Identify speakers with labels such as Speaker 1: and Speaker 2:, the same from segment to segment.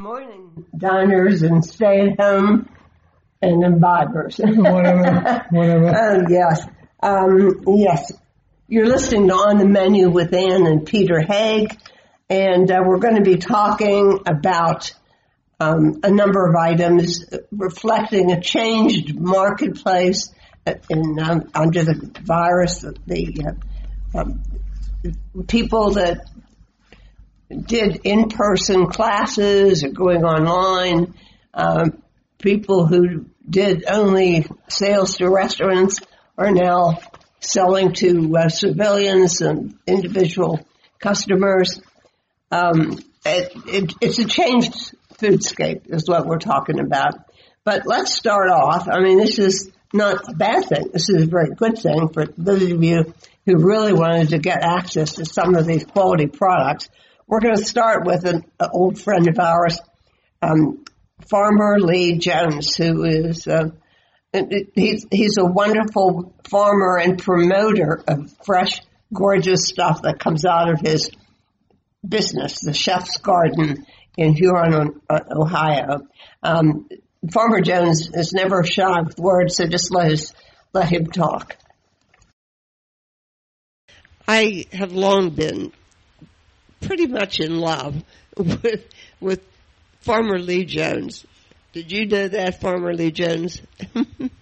Speaker 1: morning diners and stay at home and imbibers.
Speaker 2: whatever, whatever.
Speaker 1: Oh, yes. Um, yes. You're listening to On the Menu with Ann and Peter Haig, and uh, we're going to be talking about um, a number of items reflecting a changed marketplace in, um, under the virus. The uh, um, people that did in-person classes or going online, um, people who did only sales to restaurants are now selling to uh, civilians and individual customers. Um, it, it, it's a changed foodscape is what we're talking about. But let's start off. I mean, this is not a bad thing. This is a very good thing for those of you who really wanted to get access to some of these quality products. We're going to start with an, an old friend of ours, um, Farmer Lee Jones, who is uh, he's he's a wonderful farmer and promoter of fresh, gorgeous stuff that comes out of his business, the Chef's Garden in Huron, Ohio. Um, Farmer Jones is never shy with words, so just let let him talk. I have long been pretty much in love with with Farmer Lee Jones. Did you know that, Farmer Lee Jones?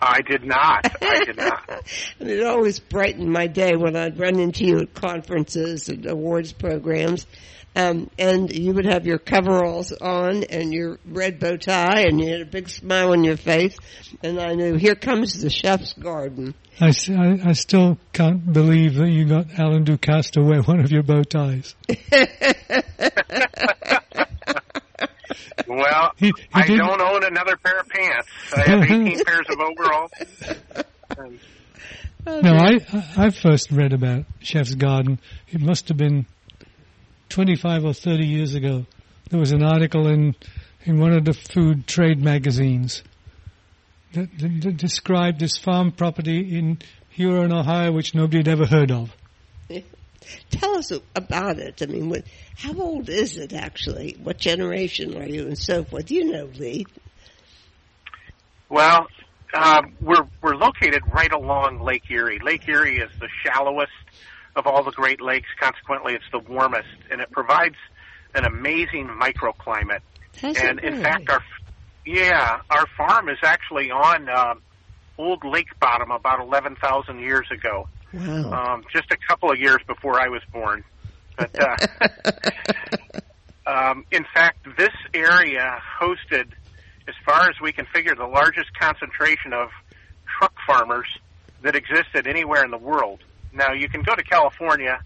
Speaker 3: I did not. I did not.
Speaker 1: and it always brightened my day when I'd run into you at conferences and awards programs. Um, and you would have your coveralls on and your red bow tie and you had a big smile on your face. And I knew, here comes the chef's garden.
Speaker 2: I, I, I still can't believe that you got Alain Ducasse to wear one of your bow ties.
Speaker 3: Well, he, he I didn't. don't own another pair of pants. I have 18 pairs of overalls.
Speaker 2: no, I I first read about Chef's Garden. It must have been 25 or 30 years ago. There was an article in in one of the food trade magazines that, that, that described this farm property in Huron, Ohio, which nobody had ever heard of.
Speaker 1: Tell us about it. I mean, what, how old is it actually? What generation are you, and so forth? You know, Lee.
Speaker 3: Well, uh, we're we're located right along Lake Erie. Lake Erie is the shallowest of all the Great Lakes. Consequently, it's the warmest, and it provides an amazing microclimate.
Speaker 1: Has
Speaker 3: and in fact, our yeah, our farm is actually on uh, old lake bottom about eleven thousand years ago.
Speaker 1: Wow.
Speaker 3: Um, just a couple of years before I was born. But uh, um, in fact, this area hosted, as far as we can figure, the largest concentration of truck farmers that existed anywhere in the world. Now, you can go to California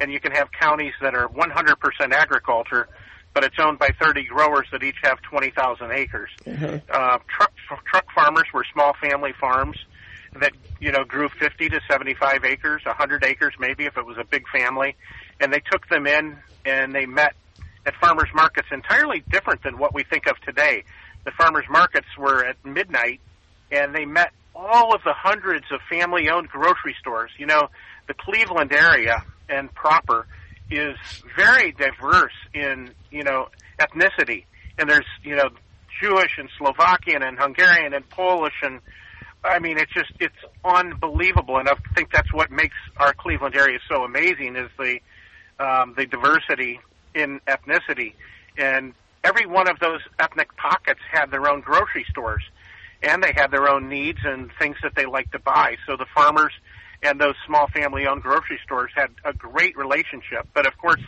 Speaker 3: and you can have counties that are 100% agriculture, but it's owned by 30 growers that each have 20,000 acres.
Speaker 1: Uh-huh.
Speaker 3: Uh, truck truck farmers were small family farms that you know grew 50 to 75 acres, 100 acres maybe if it was a big family, and they took them in and they met at farmers markets entirely different than what we think of today. The farmers markets were at midnight and they met all of the hundreds of family owned grocery stores. You know, the Cleveland area and proper is very diverse in, you know, ethnicity. And there's, you know, Jewish and Slovakian and Hungarian and Polish and I mean, it's just it's unbelievable, and I think that's what makes our Cleveland area so amazing is the um, the diversity in ethnicity, and every one of those ethnic pockets had their own grocery stores, and they had their own needs and things that they like to buy. So the farmers and those small family-owned grocery stores had a great relationship. But of course,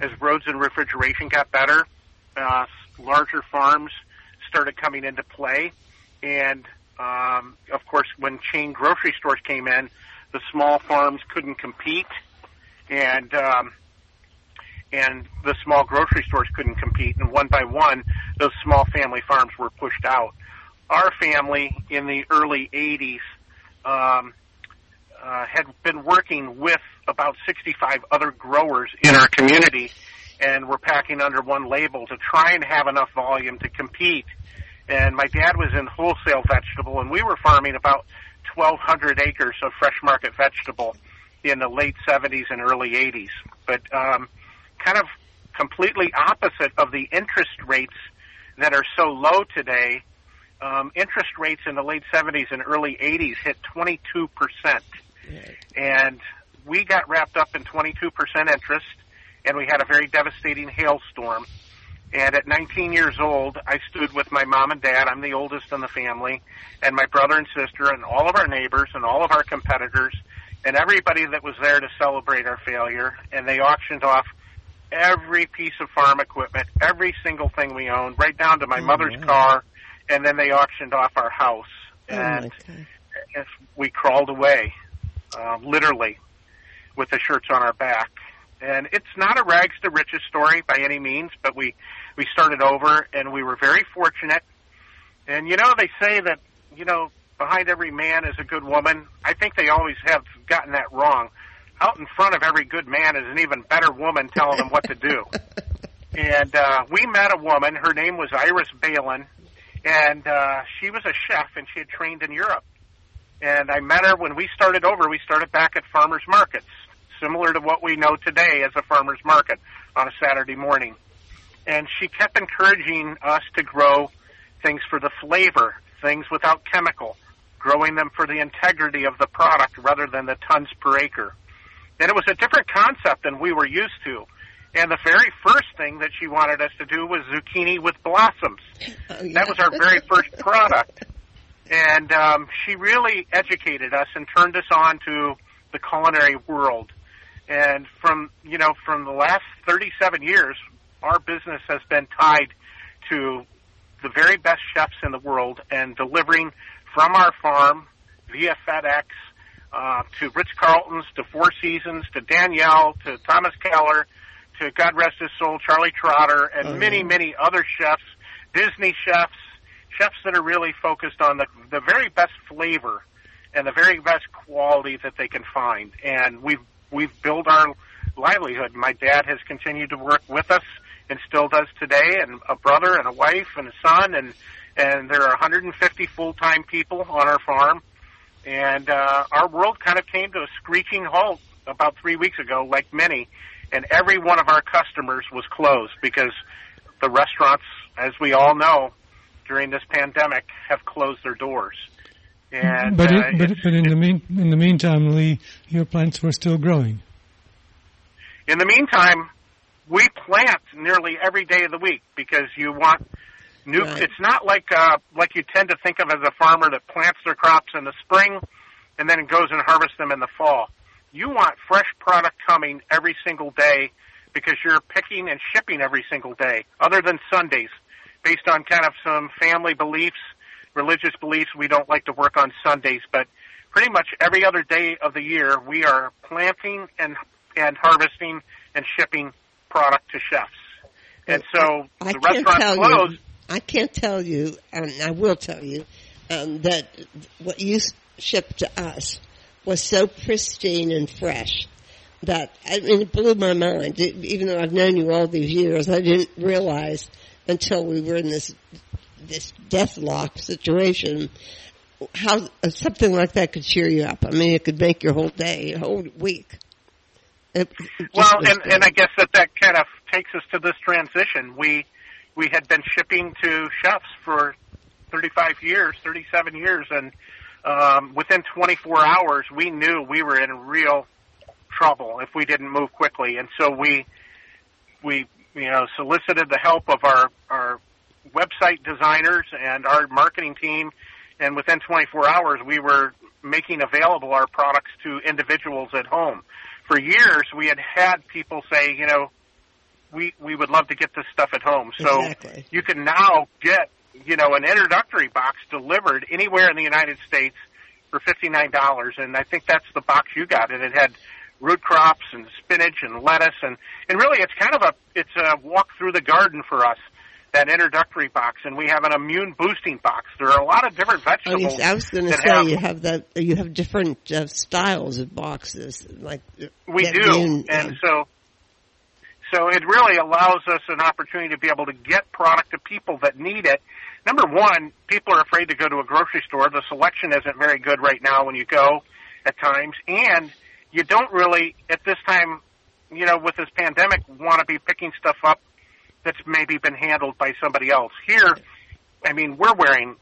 Speaker 3: as roads and refrigeration got better, uh, larger farms started coming into play, and um, of course, when chain grocery stores came in, the small farms couldn't compete, and um, and the small grocery stores couldn't compete. And one by one, those small family farms were pushed out. Our family in the early '80s um, uh, had been working with about 65 other growers in our community, and we're packing under one label to try and have enough volume to compete and my dad was in wholesale vegetable, and we were farming about 1,200 acres of fresh market vegetable in the late 70s and early 80s. But um, kind of completely opposite of the interest rates that are so low today. Um, interest rates in the late 70s and early 80s hit 22 percent, and we got wrapped up in 22 percent interest, and we had a very devastating hailstorm. And at 19 years old, I stood with my mom and dad. I'm the oldest in the family, and my brother and sister, and all of our neighbors, and all of our competitors, and everybody that was there to celebrate our failure. And they auctioned off every piece of farm equipment, every single thing we owned, right down to my
Speaker 1: Oh,
Speaker 3: mother's
Speaker 1: wow.
Speaker 3: car, and then they auctioned off our house.
Speaker 1: Oh
Speaker 3: And as we crawled away, uh, literally, with the shirts on our back. And it's not a rags to riches story by any means, but we we started over, and we were very fortunate. And you know, they say that you know behind every man is a good woman. I think they always have gotten that wrong. Out in front of every good man is an even better woman telling them what to do. And uh, we met a woman. Her name was Iris Bailin, and uh, she was a chef, and she had trained in Europe. And I met her when we started over. We started back at farmers markets, similar to what we know today as a farmers market on a Saturday morning. And she kept encouraging us to grow things for the flavor, things without chemical, growing them for the integrity of the product rather than the tons per acre. And it was a different concept than we were used to. And the very first thing that she wanted us to do was zucchini with blossoms.
Speaker 1: Oh, yeah.
Speaker 3: That was our very first product. And um, she really educated us and turned us on to the culinary world. And from you know from the last 37 years, our business has been tied to the very best chefs in the world and delivering from our farm via FedEx uh, to Ritz Carlton's, to Four Seasons, to Daniel, to Thomas Keller, to God rest his soul, Charlie Trotter, and
Speaker 1: Oh,
Speaker 3: many,
Speaker 1: yeah.
Speaker 3: many other chefs, Disney chefs, chefs that are really focused on the the very best flavor and the very best quality that they can find. And we've we've built our livelihood. My dad has continued to work with us and still does today, and a brother and a wife and a son, and and there are 150 full time people on our farm. And uh, our world kind of came to a screeching halt about three weeks ago, like many, and every one of our customers was closed because the restaurants, as we all know, during this pandemic, have closed their doors. And
Speaker 2: but,
Speaker 3: uh,
Speaker 2: but,
Speaker 3: it's-
Speaker 2: but in the mean in the meantime, Lee, your plants were still growing.
Speaker 3: In the meantime, we plant nearly every day of the week because you want new.
Speaker 1: Right.
Speaker 3: It's not like uh, like you tend to think of as a farmer that plants their crops in the spring and then goes and harvests them in the fall. You want fresh product coming every single day because you're picking and shipping every single day, other than Sundays, based on kind of some family beliefs, religious beliefs. We don't like to work on Sundays, but pretty much every other day of the year we are planting and and harvesting and shipping product to chefs. And so
Speaker 1: I
Speaker 3: the restaurant closed.
Speaker 1: you. I can't tell you, and I will tell you, um, that what you shipped to us was so pristine and fresh that I mean it blew my mind. It, even though I've known you all these years, I didn't realize until we were in this this deathlock situation how uh, something like that could cheer you up. I mean, it could make your whole day, whole week. It, it
Speaker 3: Well, and,
Speaker 1: good.
Speaker 3: and I guess that that kind of takes us to this transition. We we had been shipping to chefs for 35 years, 37 years, and um, within 24 hours, we knew we were in real trouble if we didn't move quickly. And so we we you know solicited the help of our our website designers and our marketing team, and within 24 hours, we were making available our products to individuals at home. For years, we had had people say, you know, we we would love to get this stuff at home. So
Speaker 1: Exactly.
Speaker 3: you can now get you know an introductory box delivered anywhere in the United States for fifty nine dollars, and I think that's the box you got, and it had root crops and spinach and lettuce, and and really it's kind of a it's a walk through the garden for us. That introductory box, and we have an immune boosting box. There are a lot of different
Speaker 1: Oh,
Speaker 3: vegetables.
Speaker 1: yes, I was going to say
Speaker 3: have-
Speaker 1: you have that. You have different uh, styles of boxes, like
Speaker 3: We do,
Speaker 1: being,
Speaker 3: and
Speaker 1: um,
Speaker 3: so so it really allows us an opportunity to be able to get product to people that need it. Number one, people are afraid to go to a grocery store. The selection isn't very good right now when you go at times, and you don't really at this time, you know, with this pandemic, want to be picking stuff up that's maybe been handled by somebody else. Here, I mean, we're wearing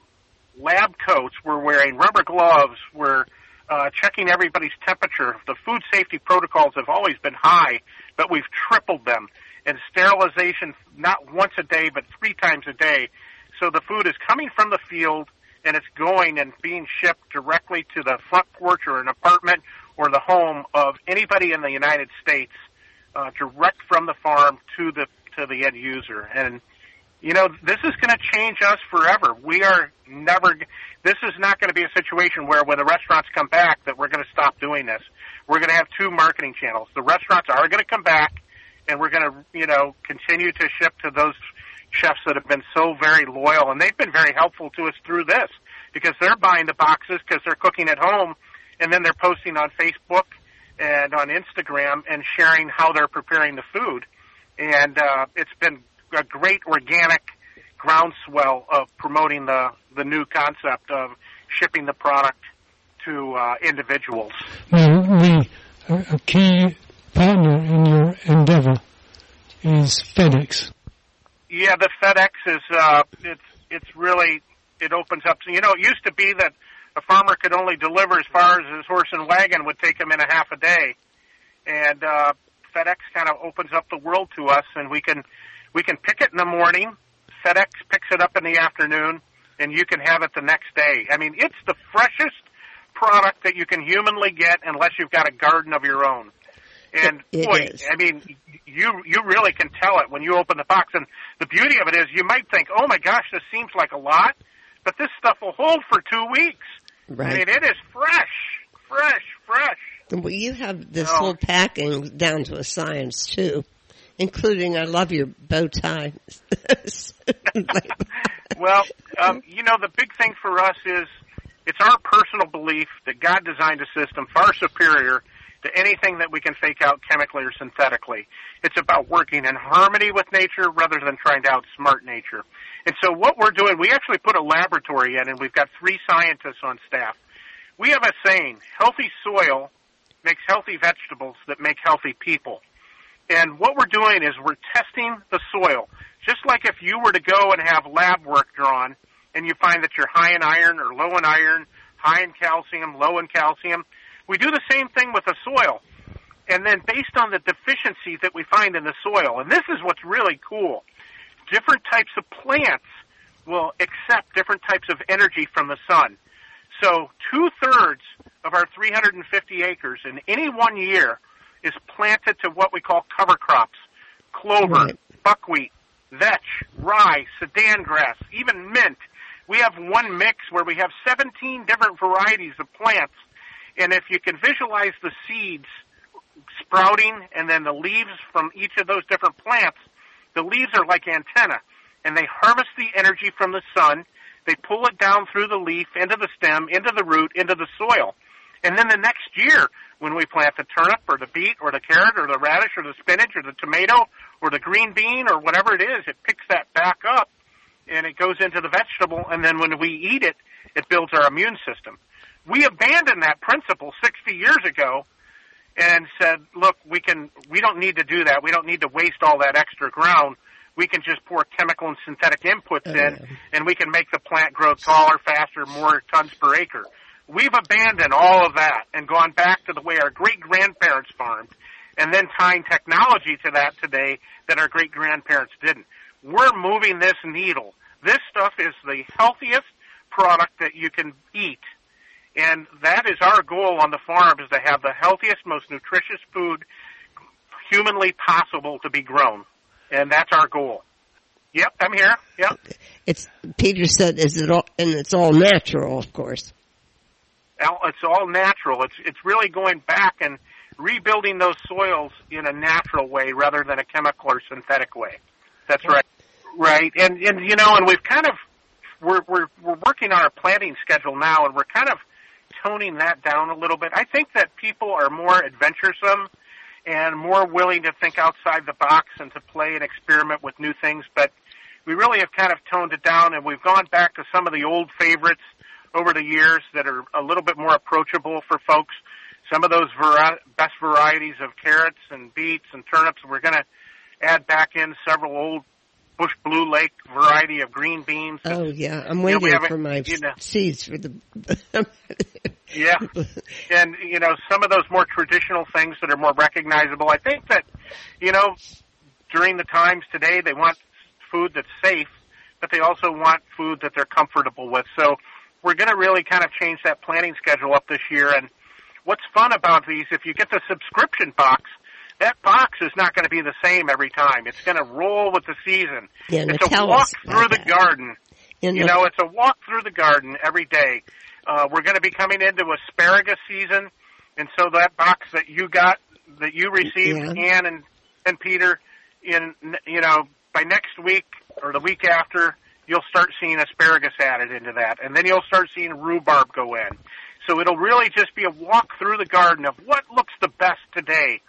Speaker 3: lab coats, we're wearing rubber gloves, we're uh, checking everybody's temperature. The food safety protocols have always been high, but we've tripled them. And sterilization not once a day, but three times a day. So the food is coming from the field and it's going and being shipped directly to the front porch or an apartment or the home of anybody in the United States, uh, direct from the farm to the to the end user. And you know, this is going to change us forever. We are never. This is not going to be a situation where, when the restaurants come back, that we're going to stop doing this. We're going to have two marketing channels. The restaurants are going to come back, and we're going to, you know, continue to ship to those chefs that have been so very loyal, and they've been very helpful to us through this because they're buying the boxes because they're cooking at home, and then they're posting on Facebook and on Instagram and sharing how they're preparing the food. And uh, it's been a great organic groundswell of promoting the the new concept of shipping the product to uh, individuals.
Speaker 2: Well, the a key partner in your endeavor is FedEx.
Speaker 3: Yeah, the FedEx is uh, it's it's really it opens up. You know, it used to be that a farmer could only deliver as far as his horse and wagon would take him in a half a day, and uh, FedEx kind of opens up the world to us, and we can we can pick it in the morning. FedEx picks it up in the afternoon, and you can have it the next day. I mean, it's the freshest product that you can humanly get unless you've got a garden of your own. And
Speaker 1: it
Speaker 3: boy,
Speaker 1: is.
Speaker 3: I mean, you you really can tell it when you open the box. And the beauty of it is, you might think, "Oh my gosh, this seems like a lot," but this stuff will hold for two weeks. I mean, it is fresh, fresh, fresh.
Speaker 1: Well, you have this
Speaker 3: Oh.
Speaker 1: whole packing down to a science too, including I love your bow tie.
Speaker 3: well, um, you know, the big thing for us is it's our personal belief that God designed a system far superior to anything that we can fake out chemically or synthetically. It's about working in harmony with nature rather than trying to outsmart nature. And so what we're doing, we actually put a laboratory in and we've got three scientists on staff. We have a saying, healthy soil makes healthy vegetables that make healthy people. And what we're doing is we're testing the soil. Just like if you were to go and have lab work drawn and you find that you're high in iron or low in iron, high in calcium, low in calcium, we do the same thing with the soil. And then based on the deficiencies that we find in the soil, and this is what's really cool, different types of plants will accept different types of energy from the sun. So two thirds of our 350 acres in any one year is planted to what we call cover crops. Clover,
Speaker 1: Right.
Speaker 3: buckwheat, vetch, rye, sudan grass, even mint. We have one mix where we have 17 different varieties of plants. And if you can visualize the seeds sprouting and then the leaves from each of those different plants, the leaves are like antenna and they harvest the energy from the sun. They pull it down through the leaf, into the stem, into the root, into the soil. And then the next year, when we plant the turnip or the beet or the carrot or the radish or the spinach or the tomato or the green bean or whatever it is, it picks that back up and it goes into the vegetable. And then when we eat it, it builds our immune system. We abandoned that principle 60 years ago and said, look, we can, we don't need to do that. We don't need to waste all that extra ground. We can just pour chemical and synthetic inputs oh, in
Speaker 1: Yeah.
Speaker 3: and we can make the plant grow taller, faster, more tons per acre. We've abandoned all of that and gone back to the way our great grandparents farmed and then tying technology to that today that our great grandparents didn't. We're moving this needle. This stuff is the healthiest product that you can eat. And that is our goal on the farm is to have the healthiest, most nutritious food humanly possible to be grown. And that's our goal. Yep, I'm here. Yep.
Speaker 1: it's Peter said, "Is it all?" And it's all natural, of course.
Speaker 3: It's all natural. It's it's really going back and rebuilding those soils in a natural way rather than a chemical or synthetic way. That's right. Right. And and you know, and we've kind of we're we're we're working on our planting schedule now and we're kind of toning that down a little bit. I think that people are more adventuresome and more willing to think outside the box and to play and experiment with new things, but we really have kind of toned it down and we've gone back to some of the old favorites over the years that are a little bit more approachable for folks. Some of those vari- best varieties of carrots and beets and turnips, we're going to add back in several old Bush Blue Lake variety of green beans.
Speaker 1: Oh yeah, I'm waiting
Speaker 3: we have
Speaker 1: for my
Speaker 3: you know.
Speaker 1: seeds for the.
Speaker 3: Yeah, and you know some of those more traditional things that are more recognizable. I think that you know during the times today they want food that's safe, but they also want food that they're comfortable with. So we're going to really kind of change that planning schedule up this year. And what's fun about these, if you get the subscription box, that box is not going to be the same every time. It's going to roll with the season.
Speaker 1: Yeah,
Speaker 3: it's a walk through the
Speaker 1: that.
Speaker 3: garden. You
Speaker 1: the-
Speaker 3: know, it's a walk through the garden every day. Uh, we're going to be coming into asparagus season, and so that box that you got, that you received,
Speaker 1: Yeah.
Speaker 3: Ann and and Peter, in you know by next week or the week after, you'll start seeing asparagus added into that, and then you'll start seeing rhubarb go in. So it'll really just be a walk through the garden of what looks the best today,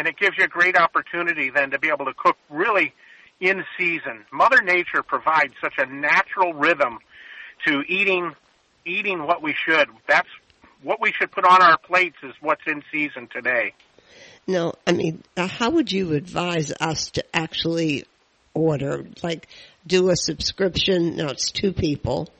Speaker 3: and it gives you a great opportunity then to be able to cook really in season. Mother Nature provides such a natural rhythm to eating eating what we should. That's what we should put on our plates is what's in season today.
Speaker 1: No, I mean, how would you advise us to actually order? Like, do a subscription? Now it's two people,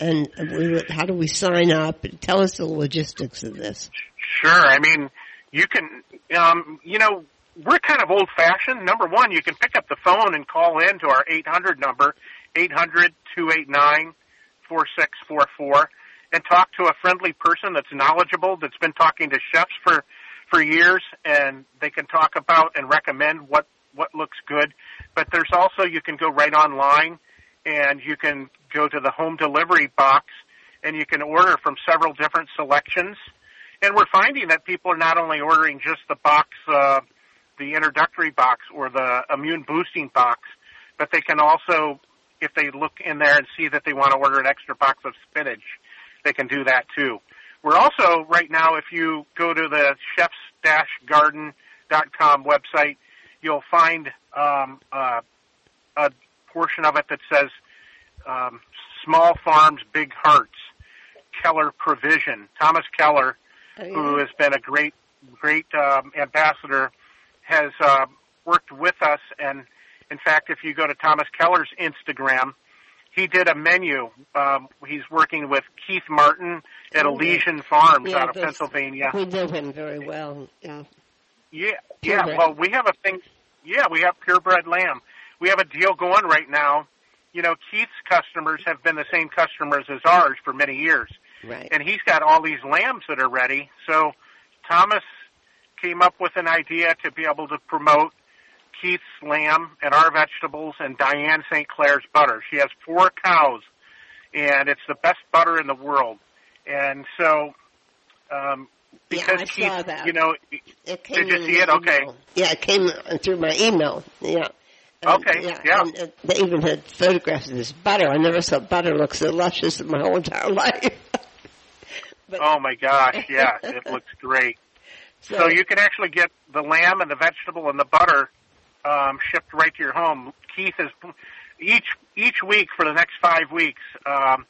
Speaker 1: and we how do we sign up? Tell us the logistics of this.
Speaker 3: Sure. I mean, you can, um, you know, we're kind of old fashioned. Number one, you can pick up the phone and call in to our 800 number, 800-289-4644 and talk to a friendly person that's knowledgeable, that's been talking to chefs for, for years and they can talk about and recommend what, what looks good. But there's also, you can go right online and you can go to the home delivery box and you can order from several different selections. And we're finding that people are not only ordering just the box, uh, the introductory box or the immune boosting box, but they can also, if they look in there and see that they want to order an extra box of spinach, they can do that too. We're also, right now, if you go to the chefs-garden.com website, you'll find um, uh, a portion of it that says um, Small Farms, Big Hearts, Keller Provision. Thomas Keller who has been a great, great um, ambassador, has uh, worked with us. And in fact, if you go to Thomas Keller's Instagram, he did a menu. Um, he's working with Keith Martin at
Speaker 1: Oh.
Speaker 3: Elysian Farms
Speaker 1: Yeah,
Speaker 3: out of
Speaker 1: those-
Speaker 3: Pennsylvania.
Speaker 1: We know him very well. Yeah.
Speaker 3: Yeah, yeah. Well, we have a thing. Yeah, we have purebred lamb. We have a deal going right now. You know, Keith's customers have been the same customers as ours for many years
Speaker 1: Right.
Speaker 3: and he's got all these lambs that are ready. So Thomas came up with an idea to be able to promote Keith's lamb and our vegetables and Diane St. Clair's butter. She has four cows, and it's the best butter in the world. And so, um,
Speaker 1: Yeah,
Speaker 3: because
Speaker 1: I
Speaker 3: Keith,
Speaker 1: saw that.
Speaker 3: you know,
Speaker 1: It came
Speaker 3: Did you see it? Okay.
Speaker 1: Yeah, it came through my email. Yeah. And,
Speaker 3: Okay, yeah.
Speaker 1: And uh, they even had photographs of this butter. I never saw butter look so luscious in my whole entire life. But,
Speaker 3: oh my gosh, yeah, it looks great. So you can actually get the lamb and the vegetable and the butter um, shipped right to your home. Keith is each each week for the next five weeks. Um,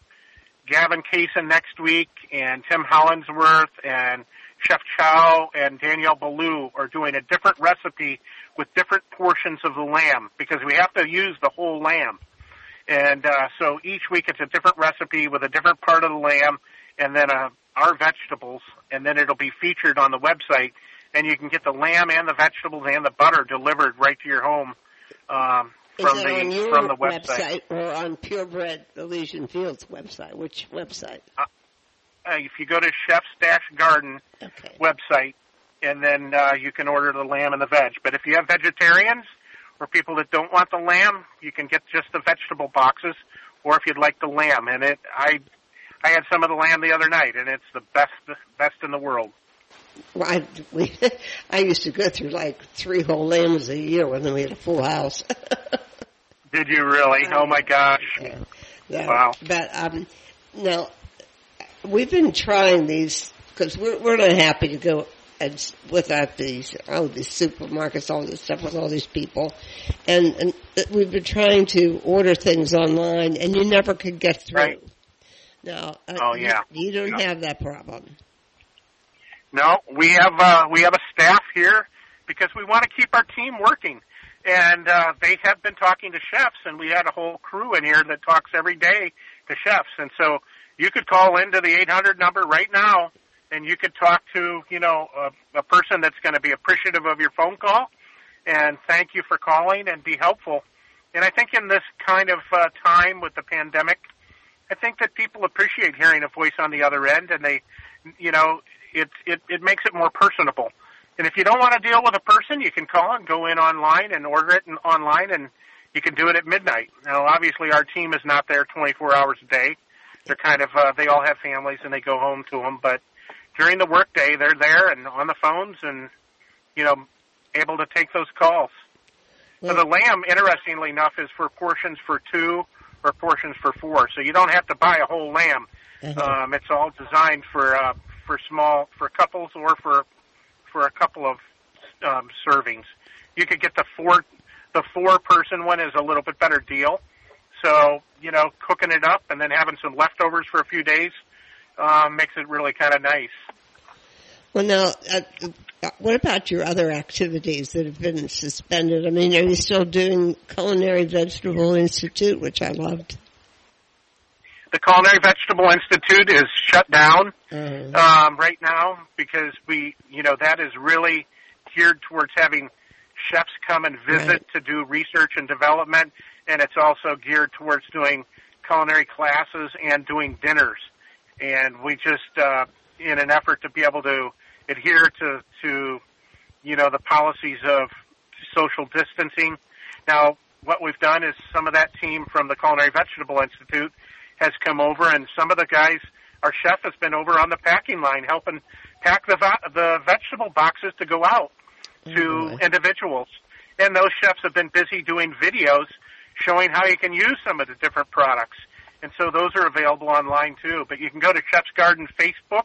Speaker 3: Gavin Kaysen next week, and Tim Hollingsworth, and Chef Chow, and Daniel Boulud are doing a different recipe with different portions of the lamb because we have to use the whole lamb. And uh, so each week it's a different recipe with a different part of the lamb, and then uh, our vegetables, and then it'll be featured on the website, and you can get the lamb and the vegetables and the butter delivered right to your home um, from the
Speaker 1: on your
Speaker 3: from the website.
Speaker 1: or on Purebred Elysian Fields website? Which website?
Speaker 3: Uh, if you go to Chef's Dash Garden
Speaker 1: Okay.
Speaker 3: website, and then uh, you can order the lamb and the veg. But if you have vegetarians or people that don't want the lamb, you can get just the vegetable boxes, or if you'd like the lamb. And it, I, I had some of the lamb the other night, and it's the best, best in the world.
Speaker 1: Well, I, we, I used to go through like three whole lambs a year when we had a full house.
Speaker 3: Did you really? Oh my gosh!
Speaker 1: Yeah.
Speaker 3: Wow.
Speaker 1: But um, now we've been trying these because we're we're not happy to go and without these oh these supermarkets all this stuff with all these people, and and we've been trying to order things online and you never could get through.
Speaker 3: Right.
Speaker 1: Now, uh,
Speaker 3: Oh,
Speaker 1: you-
Speaker 3: yeah.
Speaker 1: you, don't
Speaker 3: Yeah.
Speaker 1: have that problem.
Speaker 3: No, we have uh, we have a staff here because we want to keep our team working. and uh, they have been talking to chefs, and we had a whole crew in here that talks every day to chefs, and so you could call into the 800 number right now, and you could talk to you know a, a person that's going to be appreciative of your phone call, and thank you for calling and be helpful. And I think in this kind of uh, time with the pandemic, I think that people appreciate hearing a voice on the other end, and they, you know, it it it makes it more personable. And if you don't want to deal with a person, you can call and go in online and order it in, online, and you can do it at midnight. Now, obviously, our team is not there 24 hours a day. They're kind of uh, they all have families and they go home to them, but during the workday, they're there and on the phones and you know able to take those calls. Well, so the lamb, interestingly enough, is for portions for two or portions for four. So you don't have to buy a whole lamb. Uh-huh. Um, it's all designed for uh, for small for couples or for for a couple of um, servings. You could get the four the four person one is a little bit better deal. So you know, cooking it up and then having some leftovers for a few days um, makes it really kind of nice.
Speaker 1: Well, now, uh, what about your other activities that have been suspended? I mean, are you still doing Culinary Vegetable Institute, which I loved?
Speaker 3: The Culinary Vegetable Institute is shut down uh-huh. um, right now because we, you know, that is really geared towards having chefs come and visit right. to do research and development, and it's also geared towards doing culinary classes and doing dinners. And we just, uh, in an effort to be able to adhere to, to, you know, the policies of social distancing. Now, what we've done is some of that team from the Culinary Vegetable Institute has come over, and some of the guys, our chef has been over on the packing line helping pack the the vegetable boxes to go out oh, to oh individuals. And those chefs have been busy doing videos showing how you can use some of the different products. And so those are available online too. But you can go to Chef's Garden Facebook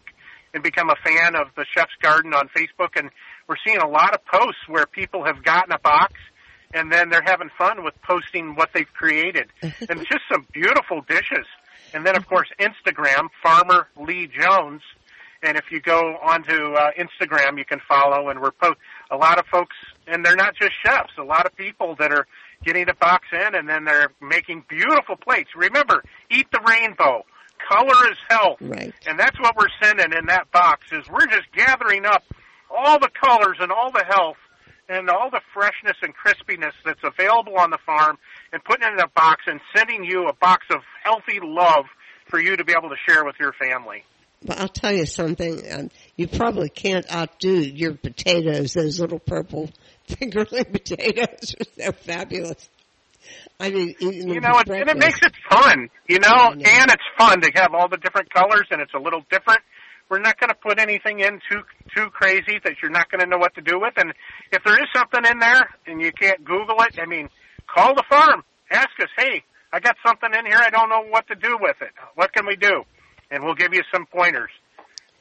Speaker 3: and become a fan of the Chef's Garden on Facebook. And we're seeing a lot of posts where people have gotten a box and then they're having fun with posting what they've created. and just some beautiful dishes. And then, of course, Instagram, Farmer Lee Jones. And if you go onto uh, Instagram, you can follow. And we're po- a lot of folks, and they're not just chefs. A lot of people that are getting the box in, and then they're making beautiful plates. Remember, eat the rainbow. Color is health.
Speaker 1: Right.
Speaker 3: And that's what we're sending in that box. Is we're just gathering up all the colors and all the health and all the freshness and crispiness that's available on the farm and putting it in a box and sending you a box of healthy love for you to be able to share with your family.
Speaker 1: Well, I'll tell you something. Um, you probably can't outdo your potatoes, those little purple fingerling potatoes. They're fabulous. I mean,
Speaker 3: you know, it, and it makes it fun, you know, know, and it's fun to have all the different colors, and it's a little different. We're not going to put anything in too too crazy that you're not going to know what to do with. And if there is something in there and you can't Google it, I mean, call the farm, ask us, hey, I got something in here, I don't know what to do with it. What can we do? And we'll give you some pointers.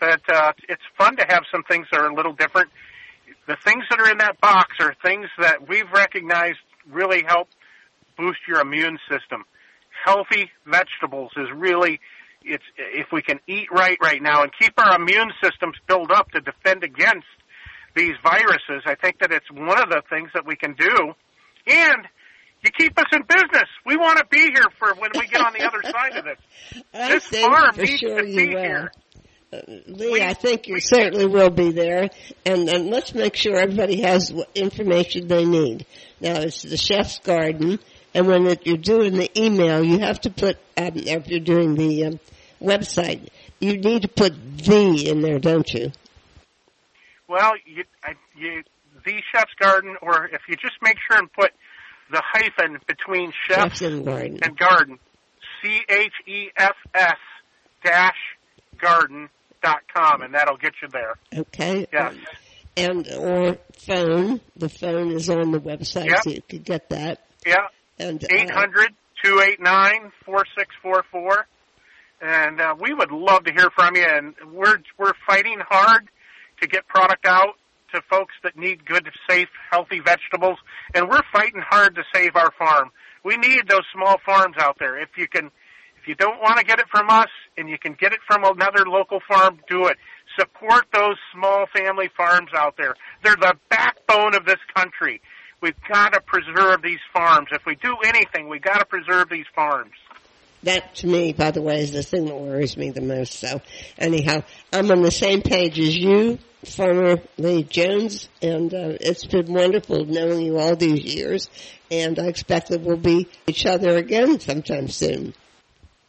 Speaker 3: But uh, it's fun to have some things that are a little different. The things that are in that box are things that we've recognized really help boost your immune system. Healthy vegetables is really it's if we can eat right right now and keep our immune systems built up to defend against these viruses, I think that it's one of the things that we can do. And you keep us in business. We want to be here for when we get on the other side of this.
Speaker 1: I
Speaker 3: this
Speaker 1: farm
Speaker 3: needs
Speaker 1: sure
Speaker 3: to be here.
Speaker 1: Uh, Lee, I think you certainly will be there, and, and let's make sure everybody has what information they need. Now, it's the chef's garden, and when it, you're doing the email, you have to put, um, if you're doing the um, website, you need to put the in there, don't you?
Speaker 3: Well, you, I, you, the chef's garden, or if you just make sure and put the hyphen between chef
Speaker 1: and garden,
Speaker 3: and garden, C H E F S dash garden dot com, and that'll get you there.
Speaker 1: Okay.
Speaker 3: Yes.
Speaker 1: And or phone. The phone is on the website,
Speaker 3: yep.
Speaker 1: so you could get that.
Speaker 3: Yeah.
Speaker 1: And uh,
Speaker 3: eight hundred two eight nine four six four four, and uh, we would love to hear from you. And we're we're fighting hard to get product out to folks that need good, safe, healthy vegetables, and we're fighting hard to save our farm. We need those small farms out there. If you can, if you don't want to get it from us and you can get it from another local farm, do it. Support those small family farms out there. They're the backbone of this country. We've got to preserve these farms. If we do anything, we've got to preserve these farms.
Speaker 4: That to me, by the way, is the thing that worries me the most. So anyhow, I'm on the same page as you, Farmer Lee Jones, and uh, it's been wonderful knowing you all these years. And I expect that we'll be each other again sometime soon.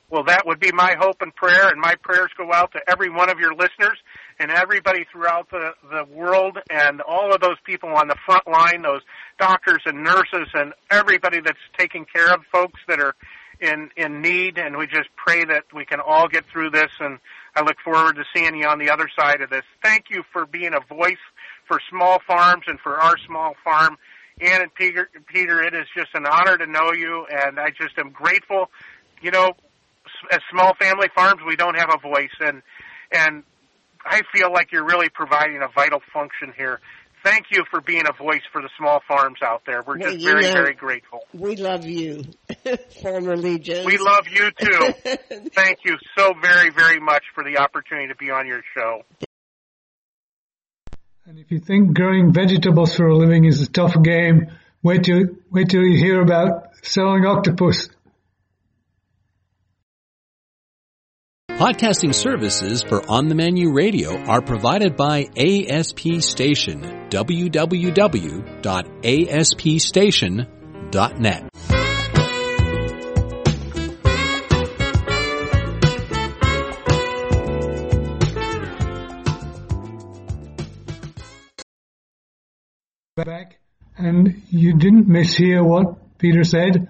Speaker 3: Well, that would be my hope and prayer, and my prayers go out to every one of your listeners and everybody throughout the, the world and all of those people on the front line, those doctors and nurses and everybody that's taking care of folks that are in, in need. And we just pray that we can all get through this. And I look forward to seeing you on the other side of this. Thank you for being a voice for small farms and for our small farm. Ann and Peter, Peter, it is just an honor to know you, and I just am grateful. You know, as small family farms, we don't have a voice, and and I feel like you're really providing a vital function here. Thank you for being a voice for the small farms out there. We're just
Speaker 4: you
Speaker 3: very,
Speaker 4: know-
Speaker 3: very grateful.
Speaker 4: We love you, Farmer Lee Jones.
Speaker 3: We love you too. Thank you so very, very much for the opportunity to be on your show.
Speaker 2: And if you think growing vegetables for a living is a tough game, wait till wait till you hear about selling octopus.
Speaker 5: Podcasting services for On the Menu Radio are provided by ASP Station. www.aspstation.net.
Speaker 2: back, and you didn't mishear what Peter said.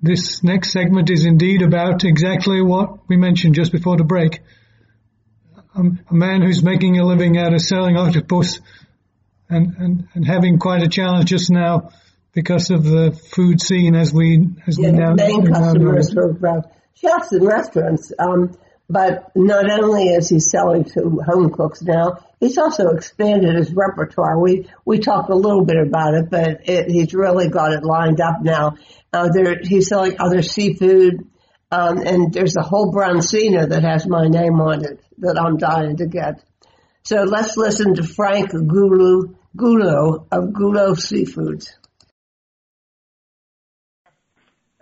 Speaker 2: This next segment is indeed about exactly what we mentioned just before the break. Um, a man who's making a living out of selling octopus and, and, and having quite a challenge just now because of the food scene as we as we
Speaker 6: Yeah,
Speaker 2: now,
Speaker 6: main
Speaker 2: we now know
Speaker 6: customers
Speaker 2: it.
Speaker 6: are uh, chefs and restaurants. Um, but not only is he selling to home cooks now, he's also expanded his repertoire. We we talked a little bit about it, but it, he's really got it lined up now. Uh, there, he's selling other seafood, um, and there's a whole branzino that has my name on it that I'm dying to get. So let's listen to Frank Gulu Gulo of Gulo Seafoods.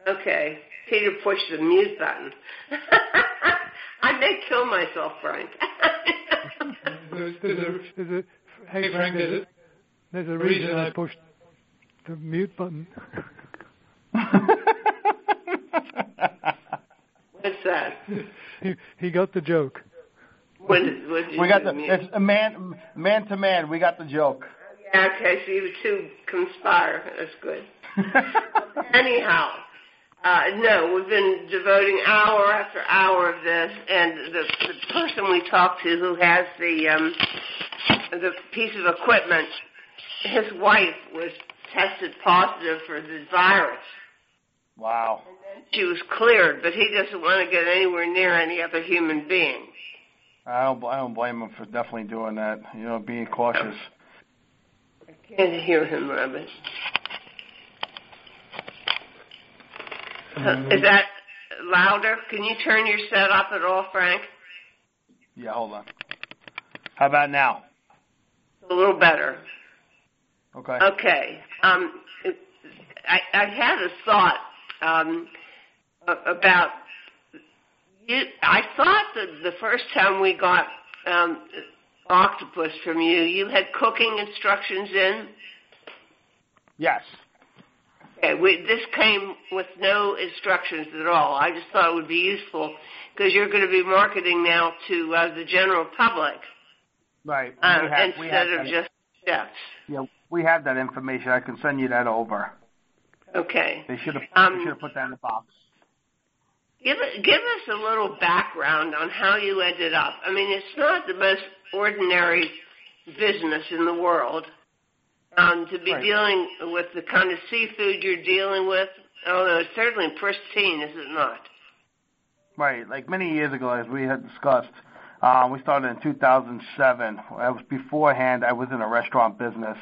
Speaker 1: Okay. Peter pushed the mute button. I may kill myself, Frank.
Speaker 2: There's, there's a, there's a, hey Frank, there's a, there's a reason I pushed the mute button.
Speaker 1: What's that?
Speaker 2: he, he got the joke.
Speaker 1: What, what
Speaker 7: We got the
Speaker 1: to
Speaker 7: it's a man man to man. We got the joke.
Speaker 1: Yeah, okay, so you two conspire. That's good. Anyhow, uh, no, we've been devoting hour after hour of this, and the, the person we talked to who has the um, the piece of equipment, his wife was tested positive for the virus.
Speaker 7: Wow.
Speaker 1: She was cleared, but he doesn't want to get anywhere near any other human beings.
Speaker 7: I don't I don't blame him for definitely doing that. You know, being cautious.
Speaker 1: I can't hear him, Robert. Uh, is that louder? Can you turn your set up at all, Frank?
Speaker 7: Yeah, hold on. How about now?
Speaker 1: A little better.
Speaker 7: Okay.
Speaker 1: Okay. Um, I, I had a thought um, about you. I thought that the first time we got um, octopus from you, you had cooking instructions in.
Speaker 7: Yes.
Speaker 1: Okay, we, this came with no instructions at all. I just thought it would be useful because you're going to be marketing now to uh, the general public
Speaker 7: Right.
Speaker 1: uh,
Speaker 7: we have, have
Speaker 1: instead of
Speaker 7: that,
Speaker 1: just chefs.
Speaker 7: yeah, we have that information. I can send you that over.
Speaker 1: Okay.
Speaker 7: They should have
Speaker 1: Um,
Speaker 7: they should have put that in the box.
Speaker 1: Give give us a little background on how you ended up. I mean, it's not the most ordinary business in the world. Um, to be
Speaker 7: Right.
Speaker 1: dealing with the kind of seafood you're dealing with, although it's certainly pristine, is it not?
Speaker 7: Right. Like many years ago, as we had discussed, um, we started in 2007. I was beforehand. I was in a restaurant business,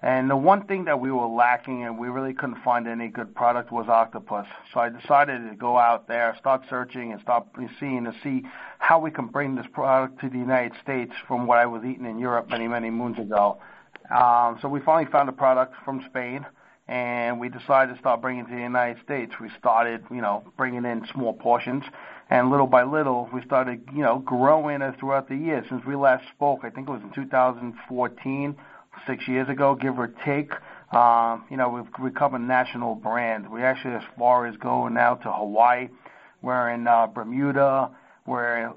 Speaker 7: and the one thing that we were lacking and we really couldn't find any good product was octopus. So I decided to go out there, start searching, and start seeing to see how we can bring this product to the United States from what I was eating in Europe many, many moons ago. Um, so we finally found a product from Spain, and we decided to start bringing it to the United States. We started, you know, bringing in small portions, and little by little, we started, you know, growing it throughout the years. Since we last spoke, I think it was in 2014, six years ago, give or take. Um, you know, we've become a national brand. We actually, as far as going now to Hawaii, we're in uh, Bermuda, we're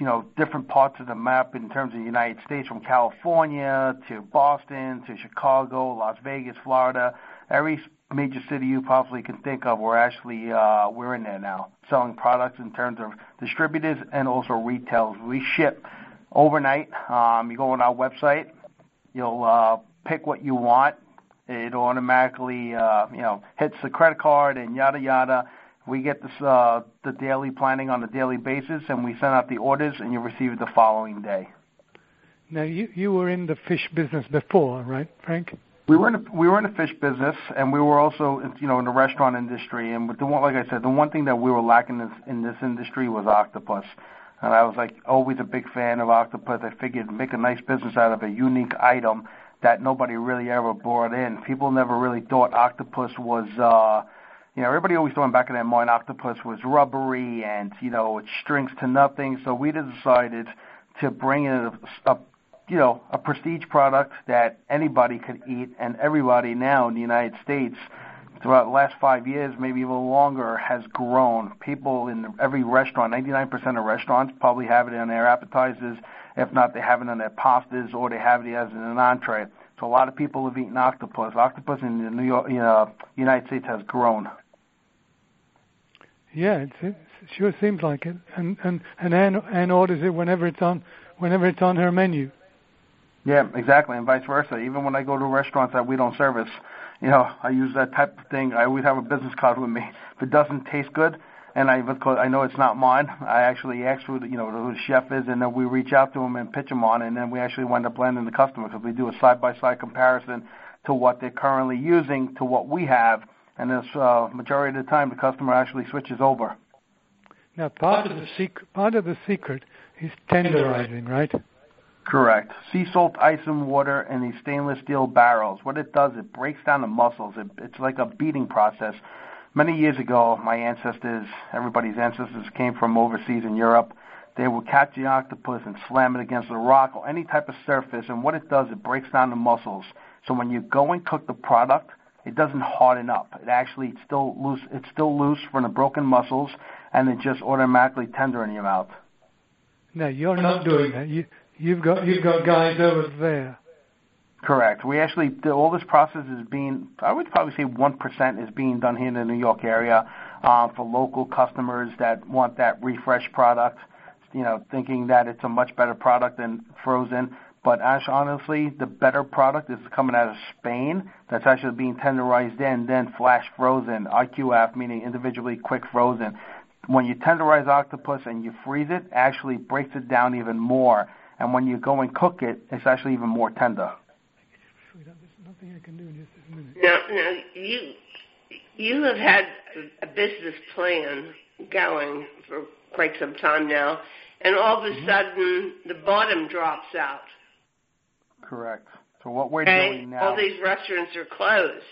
Speaker 7: you know, different parts of the map in terms of the United States, from California to Boston to Chicago, Las Vegas, Florida, every major city you possibly can think of, we're actually uh, we're in there now, selling products in terms of distributors and also retails. We ship overnight. Um, you go on our website, you'll uh, pick what you want. It automatically, uh, you know, hits the credit card and yada yada we get this, uh, the daily planning on a daily basis, and we send out the orders, and you receive it the following day.
Speaker 2: Now, you you were in the fish business before, right, Frank?
Speaker 7: We were in a, we were in the fish business, and we were also you know in the restaurant industry. And with the one, like I said, the one thing that we were lacking in this, in this industry was octopus. And I was like always a big fan of octopus. I figured make a nice business out of a unique item that nobody really ever brought in. People never really thought octopus was uh you know, everybody always thought back in their mind octopus was rubbery and, you know, it strings to nothing. So we decided to bring in a, a you know, a prestige product that anybody could eat and everybody now in the United States throughout the last five years, maybe even longer, has grown. People in every restaurant, 99% of restaurants probably have it in their appetizers. If not, they have it on their pastas or they have it as an entree. So a lot of people have eaten octopus. Octopus in the New York, you know, United States has grown.
Speaker 2: Yeah, it, it sure seems like it. And and and Anne, Anne orders it whenever it's on whenever it's on her menu.
Speaker 7: Yeah, exactly, and vice versa. Even when I go to restaurants that we don't service, you know, I use that type of thing. I always have a business card with me. If it doesn't taste good, and I I know it's not mine, I actually ask who the, you know who the chef is, and then we reach out to him and pitch him on, and then we actually wind up landing the customer because we do a side by side comparison to what they're currently using to what we have, and this uh, majority of the time the customer actually switches over.
Speaker 2: Now, part of the secret, part of the secret is tenderizing, right?
Speaker 7: Correct. Sea salt, ice, and water in these stainless steel barrels. What it does, it breaks down the muscles. It, it's like a beating process. Many years ago, my ancestors, everybody's ancestors, came from overseas in Europe. They would catch the octopus and slam it against a rock or any type of surface, and what it does, it breaks down the muscles. So when you go and cook the product, it doesn't harden up. It actually it's still loose. It's still loose from the broken muscles, and it just automatically tender in your mouth.
Speaker 2: No, you're not doing that. You you've got you've got guys over there.
Speaker 7: Correct. We actually all this process is being. I would probably say one percent is being done here in the New York area uh, for local customers that want that refresh product. You know, thinking that it's a much better product than frozen. But Ash, honestly, the better product is coming out of Spain. That's actually being tenderized in, then flash frozen, IQF, meaning individually quick frozen. When you tenderize octopus and you freeze it, actually breaks it down even more. And when you go and cook it, it's actually even more tender.
Speaker 8: Now, now you you have had a business plan going for quite some time now, and all of a mm-hmm. sudden the bottom drops out.
Speaker 7: Correct. So what we're
Speaker 8: okay?
Speaker 7: doing now.
Speaker 8: All these restaurants are closed.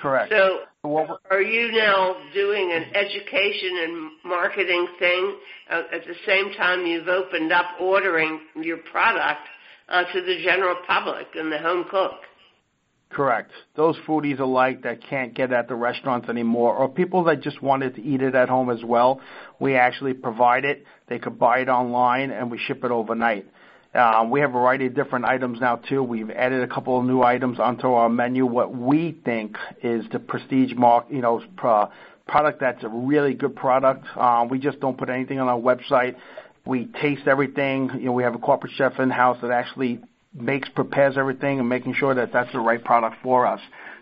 Speaker 7: Correct.
Speaker 8: So, so are you now doing an education and marketing thing uh, at the same time you've opened up ordering your product uh, to the general public and the home cook?
Speaker 7: Correct. Those foodies alike that can't get at the restaurants anymore, or people that just wanted to eat it at home as well, we actually provide it. They could buy it online, and we ship it overnight. Um, we have a variety of different items now too. We've added a couple of new items onto our menu. What we think is the prestige mark, you know, pro- product that's a really good product. Um, we just don't put anything on our website. We taste everything. You know, we have a corporate chef in house that actually makes prepares everything and making sure that that's the right product for us.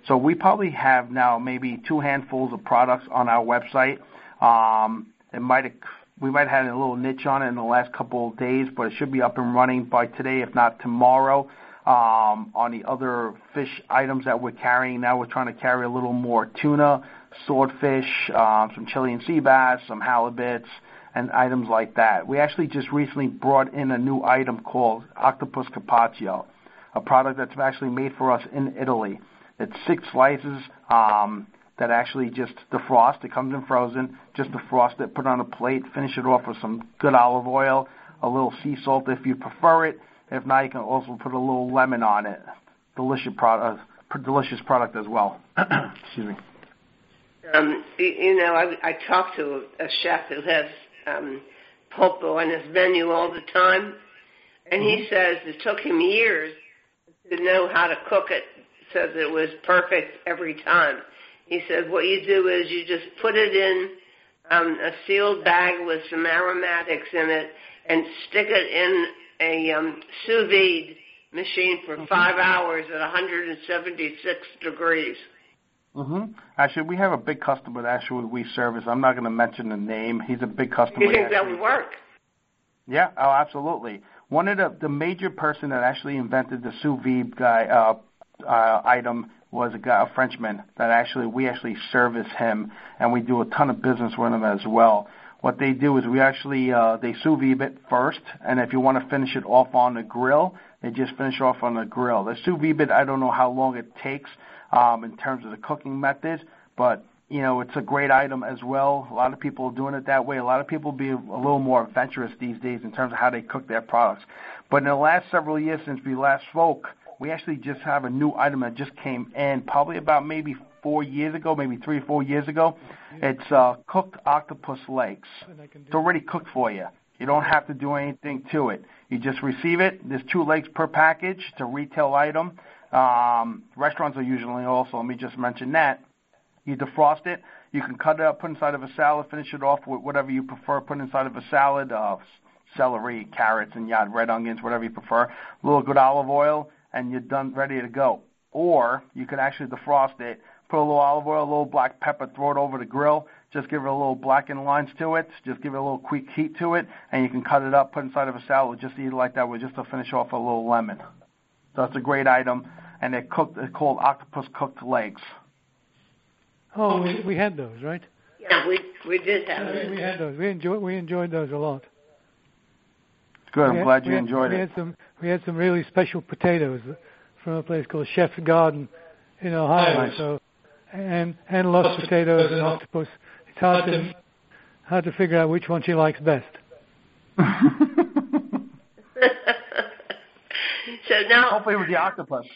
Speaker 7: So we probably have now maybe two handfuls of products on our website. Um, it might we might have had a little niche on it in the last couple of days, but it should be up and running by today, if not tomorrow. Um, on the other fish items that we're carrying now, we're trying to carry a little more tuna, swordfish, um, some Chilean sea bass, some halibuts, and items like that. We actually just recently brought in a new item called Octopus Carpaccio, a product that's actually made for us in Italy. It's six slices um, that actually just defrost. It comes in frozen. Just defrost it, put it on a plate, finish it off with some good olive oil, a little sea salt if you prefer it. If not, you can also put a little lemon on it. Delicious product, uh, delicious product as well. Excuse me.
Speaker 1: Um, you know, I, I talked to a chef who has um, pulpo on his menu all the time, and he mm-hmm. says it took him years to know how to cook it so that it was perfect every time. He said what you do is you just put it in um, a sealed bag with some aromatics in it and stick it in a um, sous vide machine for mm-hmm. five hours at 176 degrees.
Speaker 7: Mm-hmm. Actually, we have a big customer that actually we service. I'm not going to mention the name. He's a big customer.
Speaker 1: You think that would work?
Speaker 7: Yeah. Oh, absolutely. One of the the major person that actually invented the sous vide guy uh, uh, item was a guy, a Frenchman that actually we actually service him, and we do a ton of business with him as well. What they do is we actually uh, they sous vide it first, and if you want to finish it off on the grill, they just finish off on the grill. The sous vide, I don't know how long it takes um, in terms of the cooking methods, but you know it's a great item as well. A lot of people are doing it that way. A lot of people be a little more adventurous these days in terms of how they cook their products. But in the last several years since we last spoke, we actually just have a new item that just came in probably about maybe four years ago, maybe three or four years ago. It's uh, cooked octopus legs. It's already cooked for you. You don't have to do anything to it. You just receive it. There's two legs per package. It's a retail item. Um, restaurants are usually also, let me just mention that. You defrost it. You can cut it up, put inside of a salad, finish it off with whatever you prefer. Put inside of a salad, uh, celery, carrots, and yeah, red onions, whatever you prefer. A little good olive oil, and you're done, ready to go. Or you could actually defrost it, put a little olive oil, a little black pepper, throw it over the grill. Just give it a little blackened lines to it. Just give it a little quick heat to it, and you can cut it up, put it inside of a salad. Just eat it like that with just to finish off a little lemon. So it's a great item, and they're cooked. They're called octopus cooked legs.
Speaker 2: Oh, we, we had those, right?
Speaker 1: Yeah, we we did have
Speaker 2: yeah, We had those. We enjoyed we enjoyed those a lot.
Speaker 7: Good. I'm glad you
Speaker 2: had,
Speaker 7: enjoyed
Speaker 2: we
Speaker 7: it.
Speaker 2: Had some, we had some really special potatoes from a place called Chef's Garden in Ohio.
Speaker 7: Nice.
Speaker 2: So, and and lost potatoes and octopus. It's hard to hard to figure out which one she likes best.
Speaker 1: So now,
Speaker 7: hopefully with the octopus.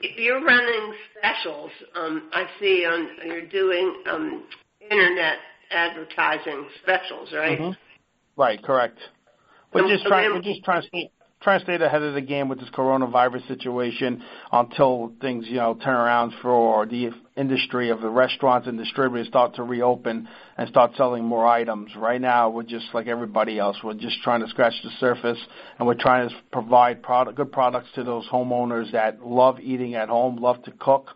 Speaker 1: You're running specials. Um, I see on you're doing um, internet advertising specials, right?
Speaker 7: Mm-hmm. Right, correct. We're just trying. We're just trying to stay, trying to stay ahead of the game with this coronavirus situation until things, you know, turn around for the industry of the restaurants and distributors start to reopen and start selling more items. Right now, we're just like everybody else. We're just trying to scratch the surface, and we're trying to provide product, good products to those homeowners that love eating at home, love to cook,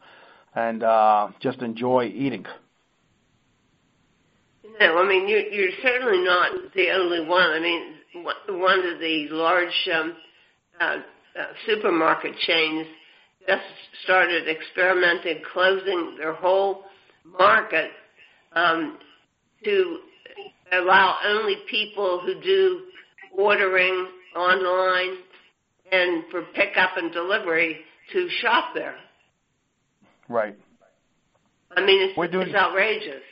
Speaker 7: and uh, just enjoy eating.
Speaker 1: No, I mean you, you're certainly not the only one. I mean, one of the large um, uh, uh, supermarket chains just started experimenting, closing their whole market um, to allow only people who do ordering online and for pickup and delivery to shop there.
Speaker 7: Right.
Speaker 1: I mean, it's, We're doing, it's outrageous.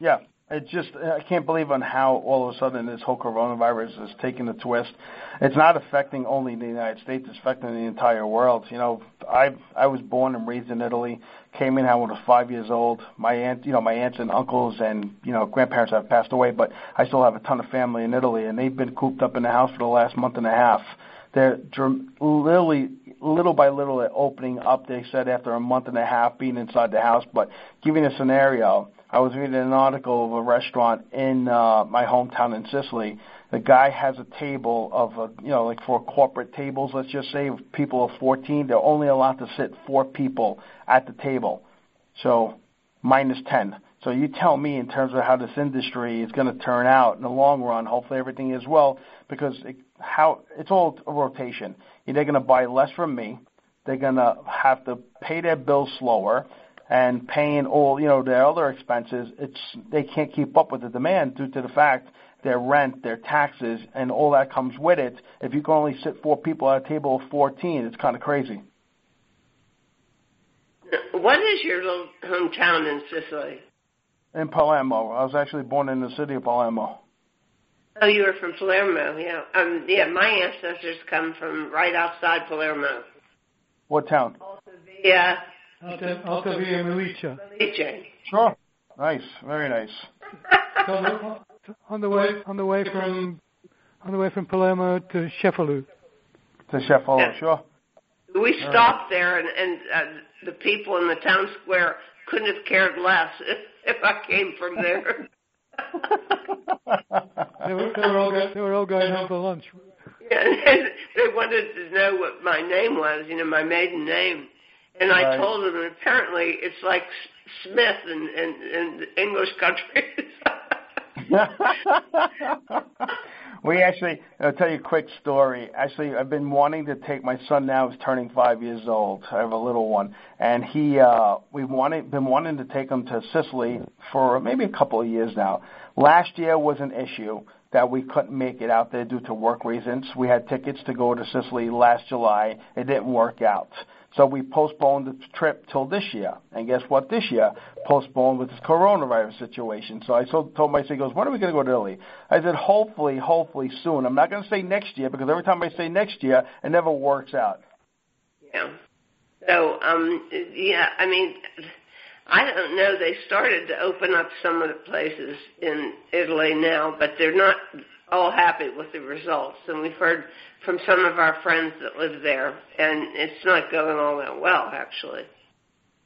Speaker 7: Yeah, it's just I can't believe on how all of a sudden this whole coronavirus is taking a twist. It's not affecting only the United States; it's affecting the entire world. You know, I I was born and raised in Italy. Came in I was five years old. My aunt, you know, my aunts and uncles and you know grandparents have passed away, but I still have a ton of family in Italy, and they've been cooped up in the house for the last month and a half. They're literally little by little opening up. They said after a month and a half being inside the house, but giving a scenario I was reading an article of a restaurant in uh, my hometown in Sicily. The guy has a table of, a, you know, like for corporate tables, let's just say people of 14, they're only allowed to sit four people at the table. So minus 10. So you tell me in terms of how this industry is going to turn out in the long run. Hopefully everything is well because it, how it's all a rotation. They're going to buy less from me. They're going to have to pay their bills slower and paying all you know their other expenses, it's they can't keep up with the demand due to the fact their rent, their taxes, and all that comes with it. If you can only sit four people at a table of 14, it's kind of crazy.
Speaker 1: What is your little hometown in Sicily?
Speaker 7: In Palermo. I was actually born in the city of Palermo.
Speaker 1: Oh, you were from Palermo, yeah. Um, yeah, my ancestors come from right outside Palermo.
Speaker 7: What town?
Speaker 1: Yeah.
Speaker 2: Alta, Altavilla Milicia.
Speaker 1: Felice.
Speaker 7: Sure. Nice. Very nice.
Speaker 2: So on the- on the way, on the way from, on the way from Palermo to Cefalù.
Speaker 7: To Cefalù,
Speaker 1: Yeah.
Speaker 7: sure.
Speaker 1: We stopped there, and, and uh, the people in the town square couldn't have cared less if, if I came from there.
Speaker 2: They were, they were all, go- they were all going home for lunch.
Speaker 1: and they wanted to know what my name was, you know, my maiden name. And I
Speaker 7: Right.
Speaker 1: told and apparently it's like Smith in, in, in English countries.
Speaker 7: we actually, I'll tell you a quick story. Actually, I've been wanting to take my son now. He's turning five years old. I have a little one, and he, uh, we've wanted, been wanting to take him to Sicily for maybe a couple of years now. Last year was an issue that we couldn't make it out there due to work reasons. We had tickets to go to Sicily last July. It didn't work out. So we postponed the trip till this year. And guess what? This year postponed with this coronavirus situation. So I told, told my son, he goes, when are we going to go to Italy? I said, hopefully, hopefully soon. I'm not going to say next year because every time I say next year, it never works out.
Speaker 1: yeah. So, um, yeah, I mean, I don't know. They started to open up some of the places in Italy now, but they're not all happy with the results. And we've heard from some of our friends that live there, and it's not going all that well, actually.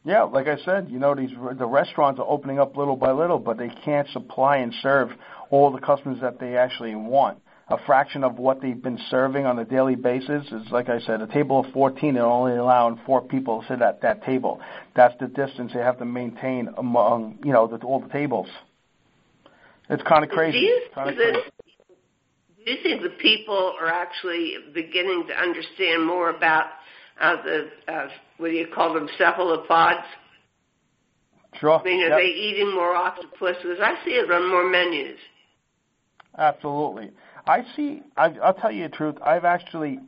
Speaker 7: Yeah, like I said, you know, these the restaurants are opening up little by little, but they can't supply and serve all the customers that they actually want. A fraction of what they've been serving on a daily basis is, like I said, a table of 14, they're only allowing four people to sit at that table. That's the distance they have to maintain among, you know, the, all the tables. It's kind of crazy.
Speaker 1: Do you
Speaker 7: Kind of crazy.
Speaker 1: that, do you think the people are actually beginning to understand more about uh, the uh, what do you call them cephalopods?
Speaker 7: Sure.
Speaker 1: I mean, are
Speaker 7: Yep.
Speaker 1: they eating more octopus? Because I see it on more menus.
Speaker 7: Absolutely. I see. I, I'll tell you the truth. I've actually,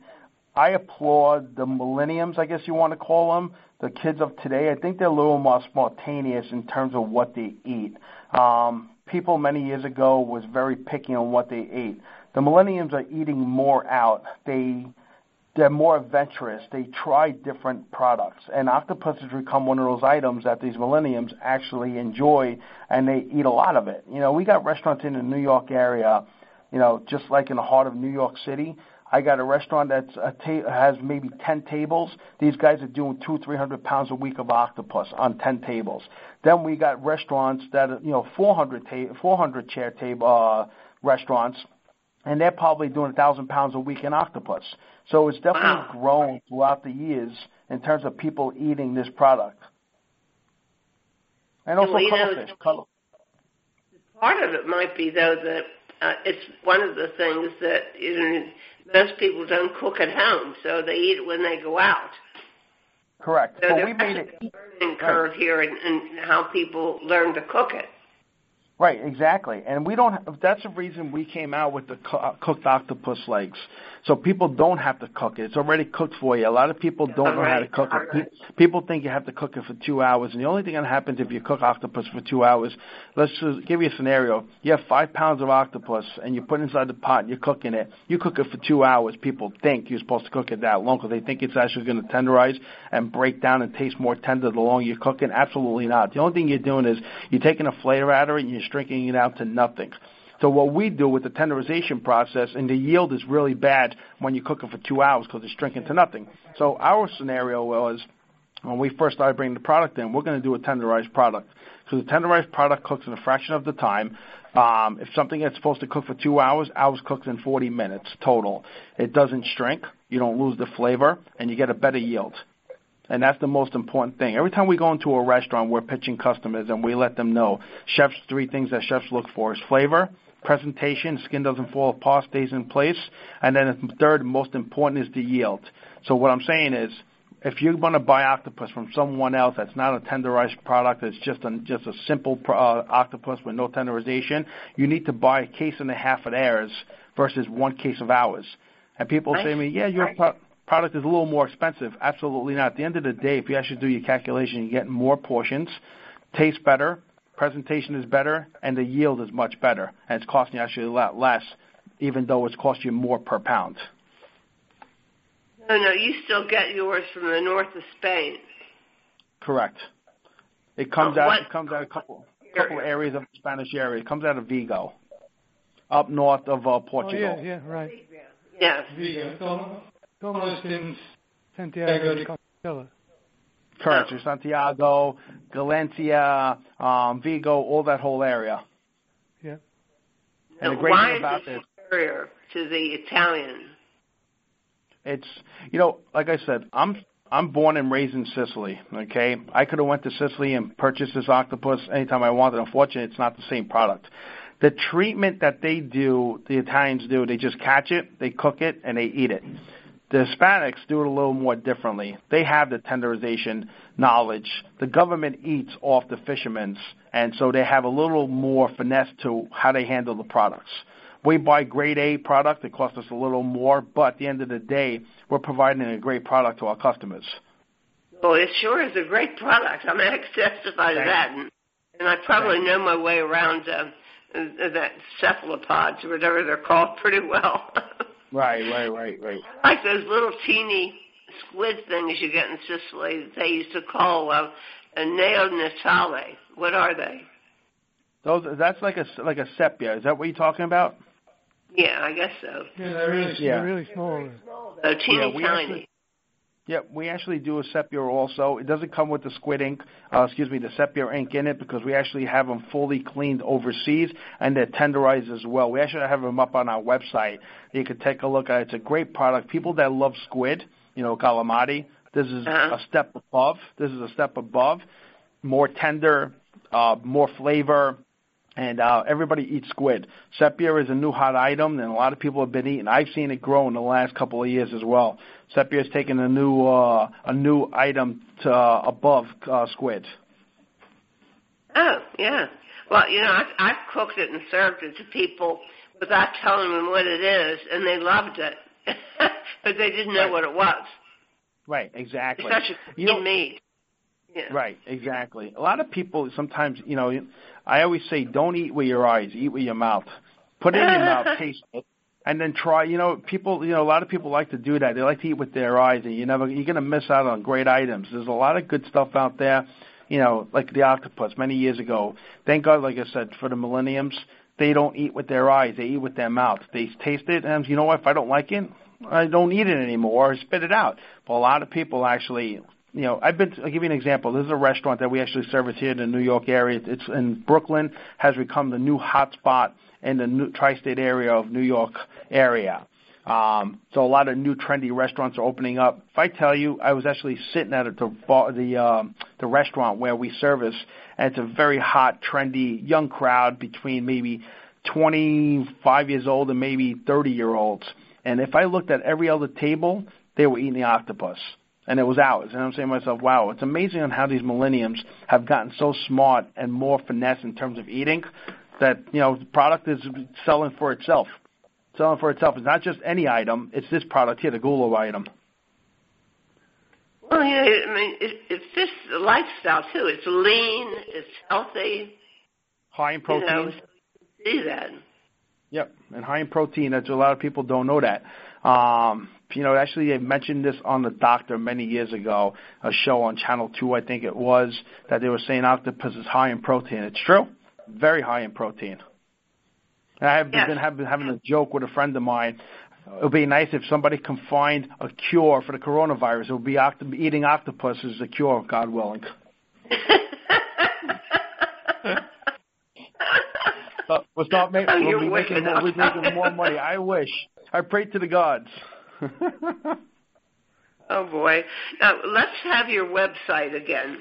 Speaker 7: I applaud the millenniums, I guess you want to call them, the kids of today. I think they're a little more spontaneous in terms of what they eat. Um, people many years ago was very picky on what they ate. The millennials are eating more out. They they're more adventurous. They try different products, and octopus has become one of those items that these millennials actually enjoy, and they eat a lot of it. You know, we got restaurants in the New York area, you know, just like in the heart of New York City. I got a restaurant that ta- has maybe ten tables. These guys are doing two, three hundred pounds a week of octopus on ten tables. Then we got restaurants that are, you know, four hundred ta- four hundred chair table uh, restaurants and they're probably doing a thousand pounds a week in octopus. So it's definitely
Speaker 1: Wow.
Speaker 7: grown throughout the years in terms of people eating this product. And also
Speaker 1: Well, know,
Speaker 7: cuttlefish. Cuttle-
Speaker 1: Part of it might be though that uh, it's one of the things that you know, most people don't cook at home, so they eat it when they go out.
Speaker 7: correct.
Speaker 1: So there
Speaker 7: we made it
Speaker 1: a learning curve here in, in how people learn to cook it.
Speaker 7: Right, exactly. And we don't. That's the reason we came out with the cooked octopus legs, so people don't have to cook it. It's already cooked for you. A lot of people don't know how to
Speaker 1: Right.
Speaker 7: cook it. Pe- People think you have to cook it for two hours, and the only thing that happens if you cook octopus for two hours. Let's just give you a scenario. You have five pounds of octopus, and you put it inside the pot, and you're cooking it. You cook it for two hours. People think you're supposed to cook it that long because they think it's actually going to tenderize and break down and taste more tender the longer you're cooking. Absolutely not. The only thing you're doing is you're taking a flavor out of it and you're shrinking it out to nothing. So what we do with the tenderization process, and the yield is really bad when you cook it for two hours because it's shrinking to nothing. So our scenario was when we first started bringing the product in, we're going to do a tenderized product. So the tenderized product cooks in a fraction of the time. Um, if something that's supposed to cook for two hours, ours cooks in 40 minutes total. It doesn't shrink. You don't lose the flavor, and you get a better yield. And that's the most important thing. Every time we go into a restaurant, we're pitching customers and we let them know chefs three things that chefs look for is flavor, presentation, skin doesn't fall apart, stays in place, and then the third most important is the yield. So what I'm saying is if you're going to buy octopus from someone else that's not a tenderized product, it's just a just a simple uh, octopus with no tenderization, you need to buy a case and a half of theirs versus one case of ours. And people say to me, "Yeah, your pro- product is a little more expensive. Absolutely not. At the end of the day, if you actually do your calculation, you get more portions, tastes better, presentation is better, and the yield is much better, and it's costing you actually a lot less, even though it's costing you more per pound.
Speaker 8: No, no, you still get yours from the north of Spain.
Speaker 7: Correct. It comes
Speaker 8: Oh,
Speaker 7: out.
Speaker 8: what-
Speaker 7: It comes out a couple couple areas of the Spanish area. It comes out of Vigo, up north of uh,
Speaker 2: Oh,
Speaker 7: Portugal.
Speaker 2: yeah, yeah, right.
Speaker 8: Yes.
Speaker 2: Vigo. It's al- in Santiago de Compostela.
Speaker 7: Correct. So Santiago, Galicia, um, Vigo, all that whole area.
Speaker 2: Yeah.
Speaker 7: And the great
Speaker 8: why
Speaker 7: thing
Speaker 8: is
Speaker 7: about
Speaker 8: it
Speaker 7: this,
Speaker 8: superior to the Italian?
Speaker 7: it's you know, like I said, I'm I'm born and raised in Sicily. Okay, I could have went to Sicily and purchased this octopus anytime I wanted. Unfortunately, it's not the same product. The treatment that they do, the Italians do, they just catch it, they cook it, and they eat it. The Hispanics do it a little more differently. They have the tenderization knowledge. The government eats off the fishermen's, and so they have a little more finesse to how they handle the products. We buy grade A product. It costs us a little more, but at the end of the day, we're providing a great product to our customers.
Speaker 8: Well, it sure is a great product. I'm going to testify to that. And, and I probably know my way around uh, that cephalopods or whatever they're called pretty well.
Speaker 7: Right, right, right, right.
Speaker 8: like those little teeny squid things you get in Sicily that they used to call uh, a neonatale. What are they?
Speaker 7: Those that's like a like a sepia. Is that what you're talking about?
Speaker 8: Yeah, I guess so.
Speaker 2: Yeah, they're really,
Speaker 7: Yeah.
Speaker 2: they're really small.
Speaker 8: So teeny
Speaker 7: Yeah,
Speaker 8: tiny.
Speaker 7: actually- Yeah, we actually do a sepia also. It doesn't come with the squid ink, uh, excuse me, the sepia ink in it because we actually have them fully cleaned overseas and they're tenderized as well. We actually have them up on our website. You can take a look at it. It's a great product. People that love squid, you know, calamari, this is
Speaker 8: Uh-huh.
Speaker 7: a step above. This is a step above. More tender, uh, more flavor, and uh, everybody eats squid. Sepia is a new hot item, and a lot of people have been eating. I've seen it grow in the last couple of years as well. Sepia has taken a new uh, a new item to uh, above uh, squid.
Speaker 8: Oh, yeah. Well, you know, I've, I've cooked it and served it to people without telling them what it is, and they loved it. but they didn't know
Speaker 7: Right.
Speaker 8: what it was.
Speaker 7: Right, exactly.
Speaker 8: It's such a
Speaker 7: You know-
Speaker 8: meat. Yeah.
Speaker 7: Right, exactly. A lot of people sometimes, you know, I always say, don't eat with your eyes, eat with your mouth. Put it in your mouth, taste it, and then try. You know, people, you know, a lot of people like to do that. They like to eat with their eyes, and you never, you're gonna miss out on great items. There's a lot of good stuff out there. You know, like the octopus many years ago. Thank God, like I said, for the millenniums, they don't eat with their eyes; they eat with their mouth. They taste it, and you know what? If I don't like it, I don't eat it anymore, or spit it out. But a lot of people actually you know, I've been. To, I'll give you an example. This is a restaurant that we actually service here in the New York area. It's in Brooklyn. Has become the new hotspot in the new tri-state area of New York area. Um, so a lot of new trendy restaurants are opening up. If I tell you, I was actually sitting at the the um, the restaurant where we service, and it's a very hot, trendy, young crowd between maybe 25 years old and maybe 30 year olds. And if I looked at every other table, they were eating the octopus and it was ours. And I'm saying to myself, wow, it's amazing on how these millenniums have gotten so smart and more finesse in terms of eating that, you know, the product is selling for itself. Selling for itself. It's not just any item, it's this product here, the Gullo item.
Speaker 8: Well, yeah, I mean, it, it fits the lifestyle too. It's lean, it's healthy.
Speaker 7: High in protein.
Speaker 8: You know, see that.
Speaker 7: Yep, and high in protein. That's a lot of people don't know that. Um, you know, actually, they mentioned this on the Doctor many years ago, a show on Channel Two, I think it was, that they were saying octopus is high in protein. It's true, very high in protein. And I have
Speaker 8: Yes.
Speaker 7: been having, having a joke with a friend of mine. It would be nice if somebody can find a cure for the coronavirus. It would be octo- eating octopus is the cure, God willing. We'll start making,
Speaker 8: Oh,
Speaker 7: we'll be making,
Speaker 8: wicked.
Speaker 7: more, we'll be making more money. I wish. I pray to the gods.
Speaker 8: oh boy. Now let's have your website again.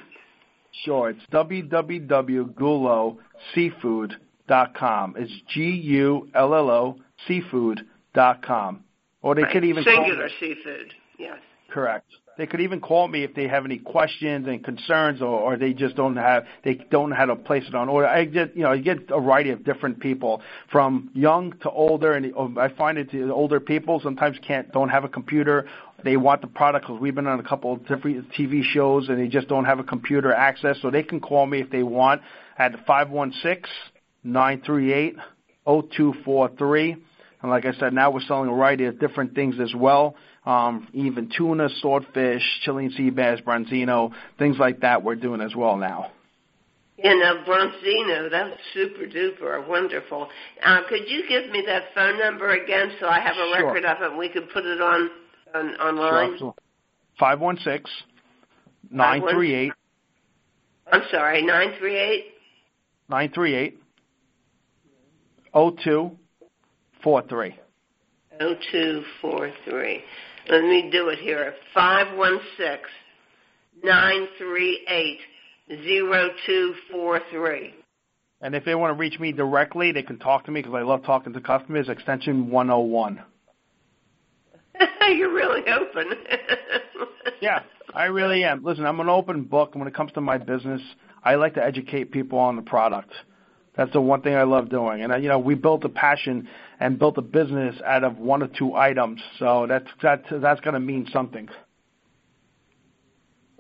Speaker 7: sure, it's www.gulloseafood.com. It's G-U-L-L-O seafood.com. Or they
Speaker 8: Right.
Speaker 7: could even
Speaker 8: singular seafood. Yes.
Speaker 7: Correct. They could even call me if they have any questions and concerns, or, or they just don't have they don't know how to place it on order. I get you know I get a variety of different people from young to older, and um, I find it the older people sometimes can't don't have a computer. They want the product because we've been on a couple of different TV shows, and they just don't have a computer access, so they can call me if they want at five one six nine three eight zero two four three. And like I said, now we're selling a variety of different things as well. Um, even tuna, swordfish, Chilean sea bass, branzino, things like that we're doing as well now.
Speaker 8: You know, Branzino, that's super duper wonderful. Uh, could you give me that phone number again so I have a
Speaker 7: Sure.
Speaker 8: record of it and we can put it on, on online?
Speaker 7: Sure. Five one six nine three eight
Speaker 8: I'm sorry, 938?
Speaker 7: nine three eight zero two four three.
Speaker 8: 0243. Let me do it here. 516 938 0243.
Speaker 7: And if they want to reach me directly, they can talk to me because I love talking to customers. Extension 101.
Speaker 8: You're really open.
Speaker 7: Yeah, I really am. Listen, I'm an open book when it comes to my business. I like to educate people on the product. That's the one thing I love doing. And uh, you know, we built a passion and built a business out of one or two items. So that's that that's going to mean something.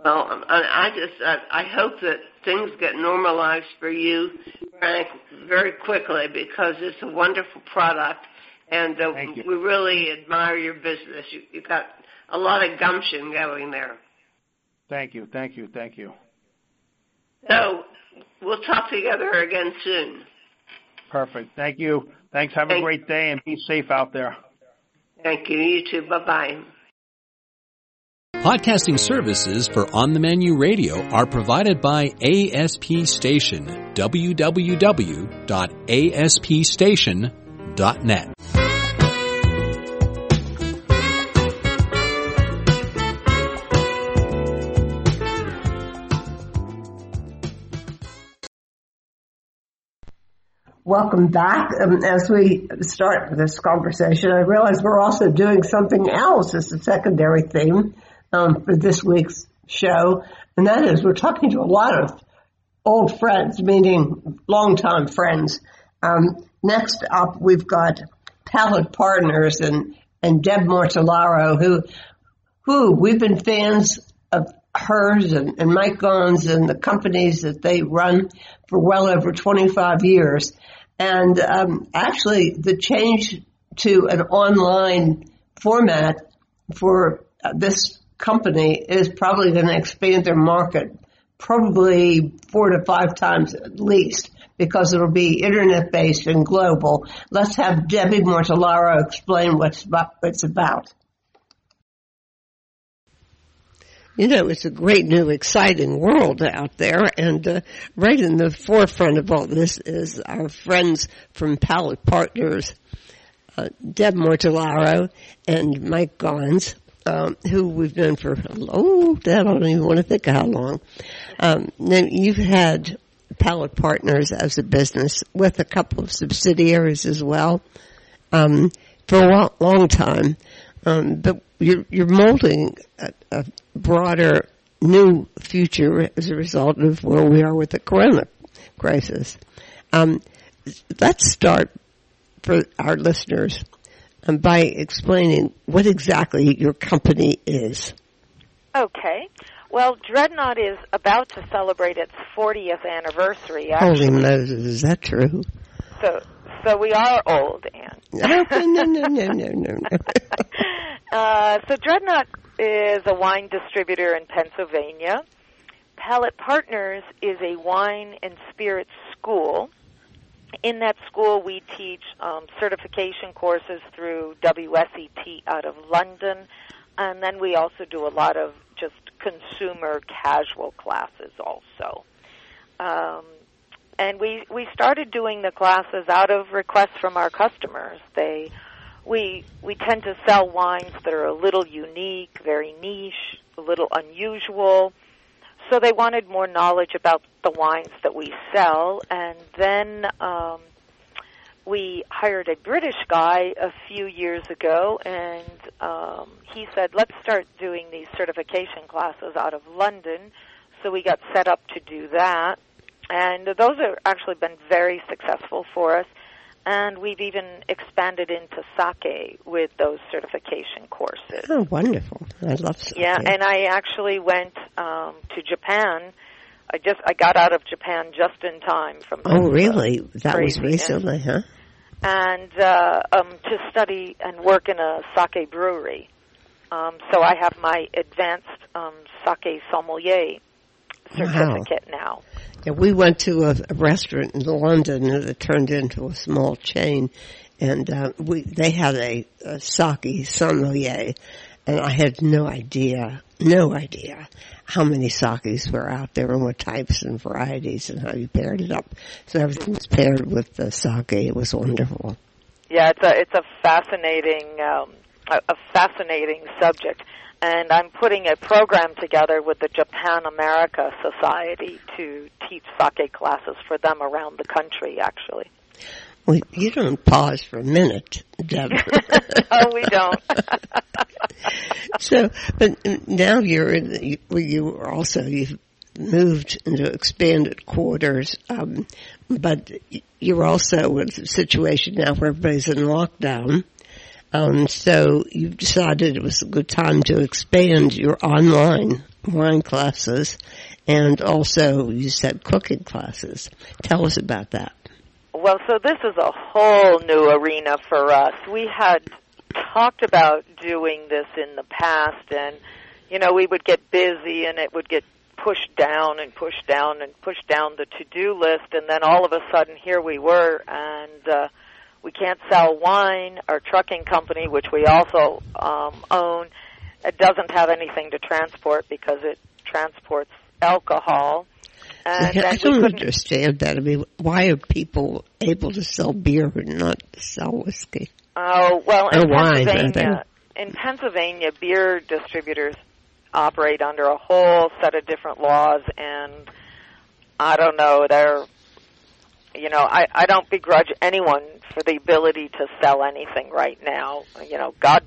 Speaker 8: Well, um, I, I just I, I hope that things get normalized for you, Frank, very quickly because it's a wonderful product, and uh, we really admire your business. You, you got a lot of gumption going there.
Speaker 7: Thank you, thank you, thank you.
Speaker 8: So we'll talk together again soon.
Speaker 7: Perfect. Thank you. Thanks. Have a great day and be safe out there.
Speaker 8: Thank you. You too. Bye bye.
Speaker 5: Podcasting services for On the Menu Radio are provided by ASP Station. www.aspstation.net.
Speaker 9: Welcome back. Um, as we start this conversation, I realize we're also doing something else as a secondary theme um, for this week's show, and that is we're talking to a lot of old friends, meaning longtime friends. Um, next up, we've got Palate Partners and and Deb Mortellaro, who who we've been fans of hers and, and Mike Gons and the companies that they run for well over 25 years. And um, actually, the change to an online format for uh, this company is probably going to expand their market probably four to five times at least because it'll be internet based and global. Let's have Debbie Mortellaro explain what's about, what's about.
Speaker 1: You know, it's a great new exciting world out there and uh, right in the forefront of all this is our friends from Palate Partners, uh, Deb Mortellaro and Mike Gons, um, who we've known for, oh, I don't even want to think how long. Um, now you've had Palate Partners as a business with a couple of subsidiaries as well, um, for a long time. Um, but you're, you're molding a, a broader new future as a result of where we are with the corona crisis. Um, let's start for our listeners um, by explaining what exactly your company is.
Speaker 10: Okay. Well, Dreadnought is about to celebrate its 40th anniversary.
Speaker 1: Holy Moses, is that true?
Speaker 10: So, so we are old, Anne.
Speaker 1: no, no, no, no, no, no.
Speaker 10: uh, so Dreadnought is a wine distributor in Pennsylvania. Palate Partners is a wine and spirits school. In that school, we teach um, certification courses through WSET out of London, and then we also do a lot of just consumer casual classes also. Um, and we we started doing the classes out of requests from our customers. They we we tend to sell wines that are a little unique, very niche, a little unusual. So they wanted more knowledge about the wines that we sell, and then um, we hired a British guy a few years ago, and um, he said, "Let's start doing these certification classes out of London." So we got set up to do that, and those have actually been very successful for us. And we've even expanded into sake with those certification courses.
Speaker 1: Oh, wonderful! I love sake.
Speaker 10: Yeah, and I actually went um, to Japan. I just I got out of Japan just in time from.
Speaker 1: Oh, really? That was recently, huh?
Speaker 10: and uh, um, to study and work in a sake brewery. Um, so I have my advanced um, sake sommelier certificate now.
Speaker 1: Yeah, we went to a, a restaurant in London and it turned into a small chain, and uh, we they had a, a sake sommelier, and I had no idea, no idea how many sakes were out there and what types and varieties and how you paired it up. So everything was paired with the sake. It was wonderful.
Speaker 10: Yeah, it's a it's a fascinating um, a, a fascinating subject, and I'm putting a program together with the Japan America Society to teach sake classes for them around the country. Actually,
Speaker 1: Well, you don't pause for a minute, Deb.
Speaker 10: oh, we don't.
Speaker 1: so, but now you're in, the, you, well, you are also, you've moved into expanded quarters, um, but you're also in a situation now where everybody's in lockdown. Um, so you decided it was a good time to expand your online wine classes and also you said cooking classes. Tell us about that.
Speaker 10: Well, so this is a whole new arena for us. We had talked about doing this in the past and you know, we would get busy and it would get pushed down and pushed down and pushed down the to-do list and then all of a sudden here we were and uh we can't sell wine. Our trucking company, which we also um own, it doesn't have anything to transport because it transports alcohol. And
Speaker 1: I
Speaker 10: then
Speaker 1: don't understand that. I mean, why are people able to sell beer and not sell whiskey?
Speaker 10: Oh well, in
Speaker 1: Or wine,
Speaker 10: Pennsylvania, in Pennsylvania, beer distributors operate under a whole set of different laws, and I don't know. They're, you know, I I don't begrudge anyone for the ability to sell anything right now. You know, God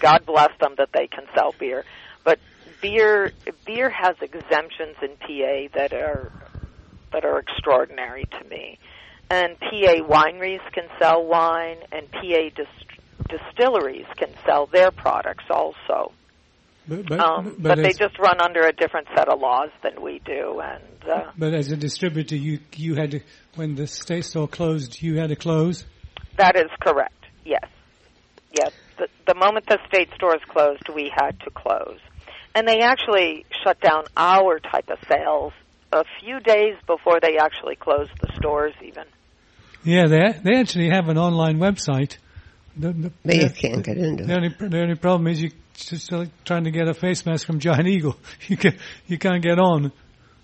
Speaker 10: God bless them that they can sell beer, but beer beer has exemptions in PA that are that are extraordinary to me. And PA wineries can sell wine, and PA dis- distilleries can sell their products also.
Speaker 2: But, but,
Speaker 10: Um, but they
Speaker 2: as,
Speaker 10: just run under a different set of laws than we do. And uh,
Speaker 2: but as a distributor, you you had to when the state store closed, you had to close.
Speaker 10: that is correct. Yes, yes. The, the moment the state stores closed, we had to close, and they actually shut down our type of sales a few days before they actually closed the stores. Even
Speaker 2: Yeah, they they actually have an online website. The, the,
Speaker 1: But you
Speaker 2: the-
Speaker 1: can't get into
Speaker 2: The
Speaker 1: it.
Speaker 2: only the only problem is you just like trying to get a face mask from Giant Eagle. You can you can't get on.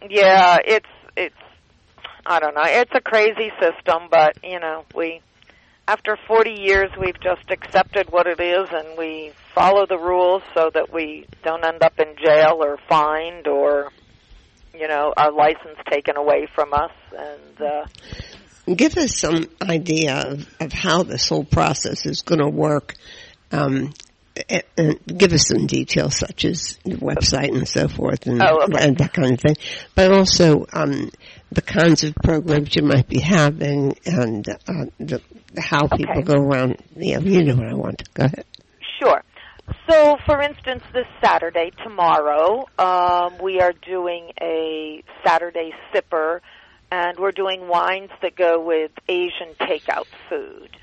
Speaker 10: Yeah, it's it's I don't know. It's a crazy system, but you know, we after 40 years we've just accepted what it is and we follow the rules so that we don't end up in jail or fined or you know, our license taken away from us and uh
Speaker 1: Give us some idea of, of how this whole process is going to work. Um, and, and give us some details such as your website and so forth and,
Speaker 10: Oh, okay.
Speaker 1: and that kind of thing. But also, um, the kinds of programs you might be having and, uh, the, how people go around. Yeah, you know what I want. Go ahead.
Speaker 10: Sure. So, for instance, this Saturday, tomorrow, um, we are doing a Saturday sipper, and we're doing wines that go with Asian takeout food.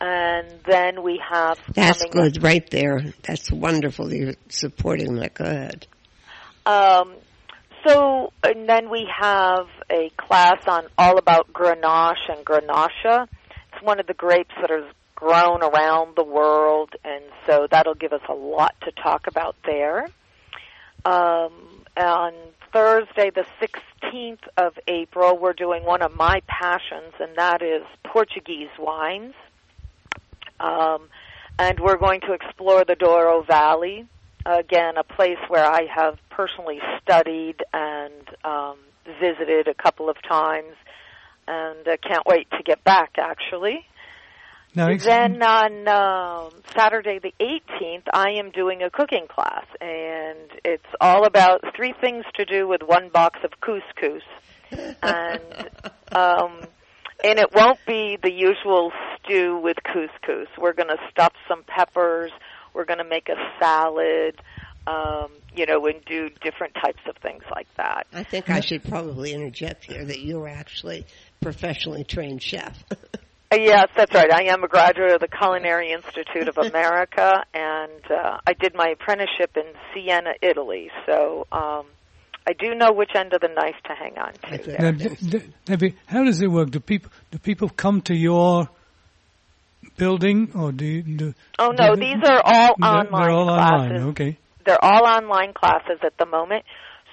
Speaker 10: And then we have
Speaker 1: That's good right there. That's wonderful. You're supporting that. Go ahead.
Speaker 10: Um, so, and then we have a class on all about Grenache and Grenache. It's one of the grapes that is grown around the world, and so that'll give us a lot to talk about there. Um, on Thursday, the 16th of April, we're doing one of my passions, and that is Portuguese wines. Um, and we're going to explore the Douro Valley again, a place where I have personally studied and um, visited a couple of times, and uh, can't wait to get back. Actually,
Speaker 2: Now,
Speaker 10: Then on um, Saturday the 18th, I am doing a cooking class, and it's all about three things to do with one box of couscous, and um, and it won't be the usual stew with couscous. We're going to stuff some peppers. We're going to make a salad. Um, you know, and do different types of things like that.
Speaker 1: I think I should probably interject here that you're actually professionally trained chef.
Speaker 10: Uh, Yes, that's right. I am a graduate of the Culinary Institute of America, and uh, I did my apprenticeship in Siena, Italy. So um, I do know which end of the knife to hang on to.
Speaker 1: Okay.
Speaker 2: now, d- d- Debbie, how does it work? Do people do people come to your building, or do you? Do,
Speaker 10: Oh no,
Speaker 2: do-
Speaker 10: these are all online
Speaker 2: They're all
Speaker 10: classes.
Speaker 2: online. Okay.
Speaker 10: They're all online classes at the moment.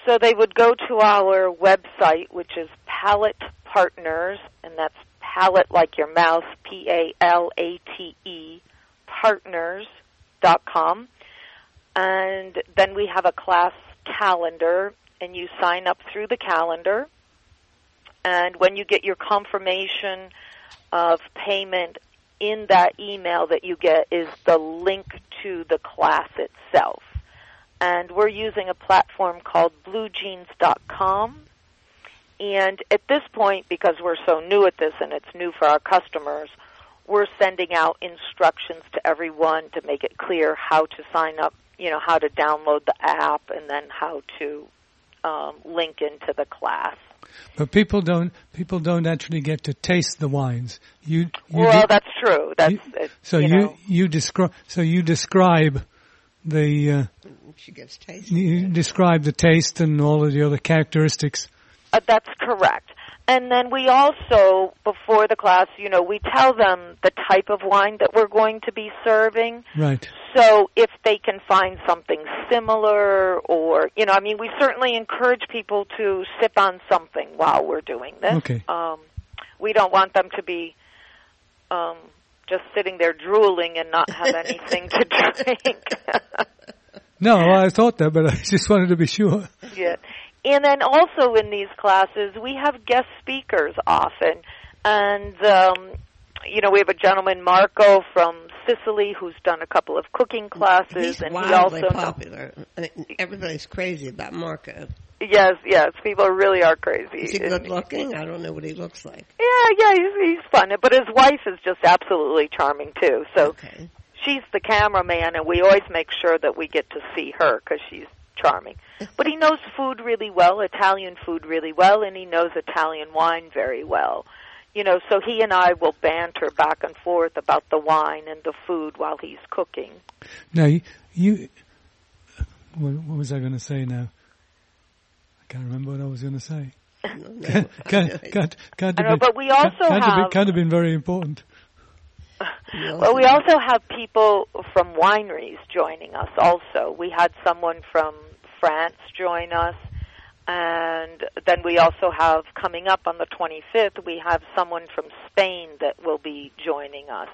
Speaker 10: So they would go to our website, which is Palate Partners, and that's palate like your mouse, P A L A T E, partners dot com. And then we have a class calendar, and you sign up through the calendar. And when you get your confirmation of payment in that email that you get is the link to the class itself. And we're using a platform called bluejeans.com. And at this point, because we're so new at this and it's new for our customers, we're sending out instructions to everyone to make it clear how to sign up, you know, how to download the app and then how to um, link into the class.
Speaker 2: But people don't people don't actually get to taste the wines. You, you
Speaker 10: well,
Speaker 2: do-
Speaker 10: that's true. That's
Speaker 2: you-
Speaker 10: it,
Speaker 2: so
Speaker 10: you
Speaker 2: you
Speaker 10: know.
Speaker 2: you describe so you describe the uh,
Speaker 1: she gets tasted.
Speaker 2: you describe the taste and all of the other characteristics.
Speaker 10: Uh, that's correct. And then we also, before the class, you know, we tell them the type of wine that we're going to be serving.
Speaker 2: Right.
Speaker 10: So if they can find something similar or, you know, I mean, we certainly encourage people to sip on something while we're doing this.
Speaker 2: Okay.
Speaker 10: Um, we don't want them to be um, just sitting there drooling and not have anything to drink.
Speaker 2: No, I thought that, but I just wanted to be sure.
Speaker 10: Yeah. And then also in these classes, we have guest speakers often. And, um, you know, we have a gentleman, Marco, from Sicily, who's done a couple of cooking classes.
Speaker 1: He's
Speaker 10: and he
Speaker 1: wildly
Speaker 10: also
Speaker 1: popular. I mean, Everybody's crazy about Marco.
Speaker 10: Yes, yes. People really are crazy.
Speaker 1: Is he good looking? I don't know what he looks like.
Speaker 10: Yeah, yeah, he's, he's fun. But his wife is just absolutely charming, too. So
Speaker 1: Okay.
Speaker 10: she's the cameraman, and we always make sure that we get to see her because she's charming. But he knows food really well, Italian food really well, and he knows Italian wine very well. You know, so he and I will banter back and forth about the wine and the food while he's cooking.
Speaker 2: Now you, you what, what was I going to say now? I can't remember what I was going to say.
Speaker 1: No,
Speaker 2: Can't, can't, can't
Speaker 10: I
Speaker 2: have
Speaker 10: know,
Speaker 2: been,
Speaker 10: but we also
Speaker 2: can't, have been,
Speaker 10: have-
Speaker 2: can't have been very important.
Speaker 10: Well, we also have people from wineries joining us also. We had someone from France join us, and then we also have coming up on the 25th, we have someone from Spain that will be joining us.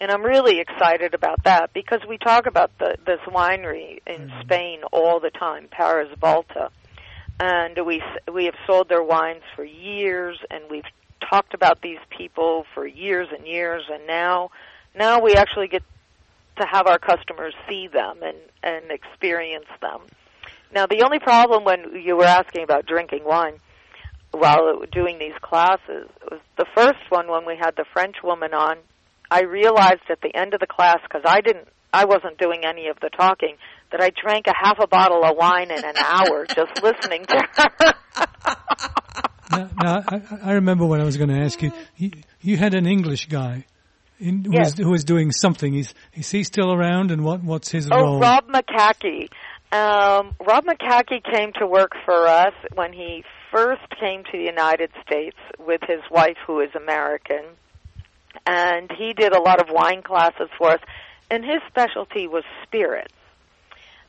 Speaker 10: And I'm really excited about that because we talk about the, this winery in mm-hmm. Spain all the time, Parés Baltà. And we we have sold their wines for years and we've talked about these people for years and years and now now we actually get to have our customers see them and and experience them. Now the only problem when you were asking about drinking wine while doing these classes was the first one when we had the French woman on. I realized at the end of the class because I didn't I wasn't doing any of the talking that I drank a half a bottle of wine in an hour just listening to her.
Speaker 2: now, now I, I remember what I was going to ask you. you. You had an English guy in, who,
Speaker 10: Yes.
Speaker 2: was, who was doing something. Is, is he still around and what, what's his
Speaker 10: Oh,
Speaker 2: role?
Speaker 10: Oh, Rob McCackey. Um, Rob McCackey came to work for us when he first came to the United States with his wife, who is American, and he did a lot of wine classes for us. And his specialty was spirits,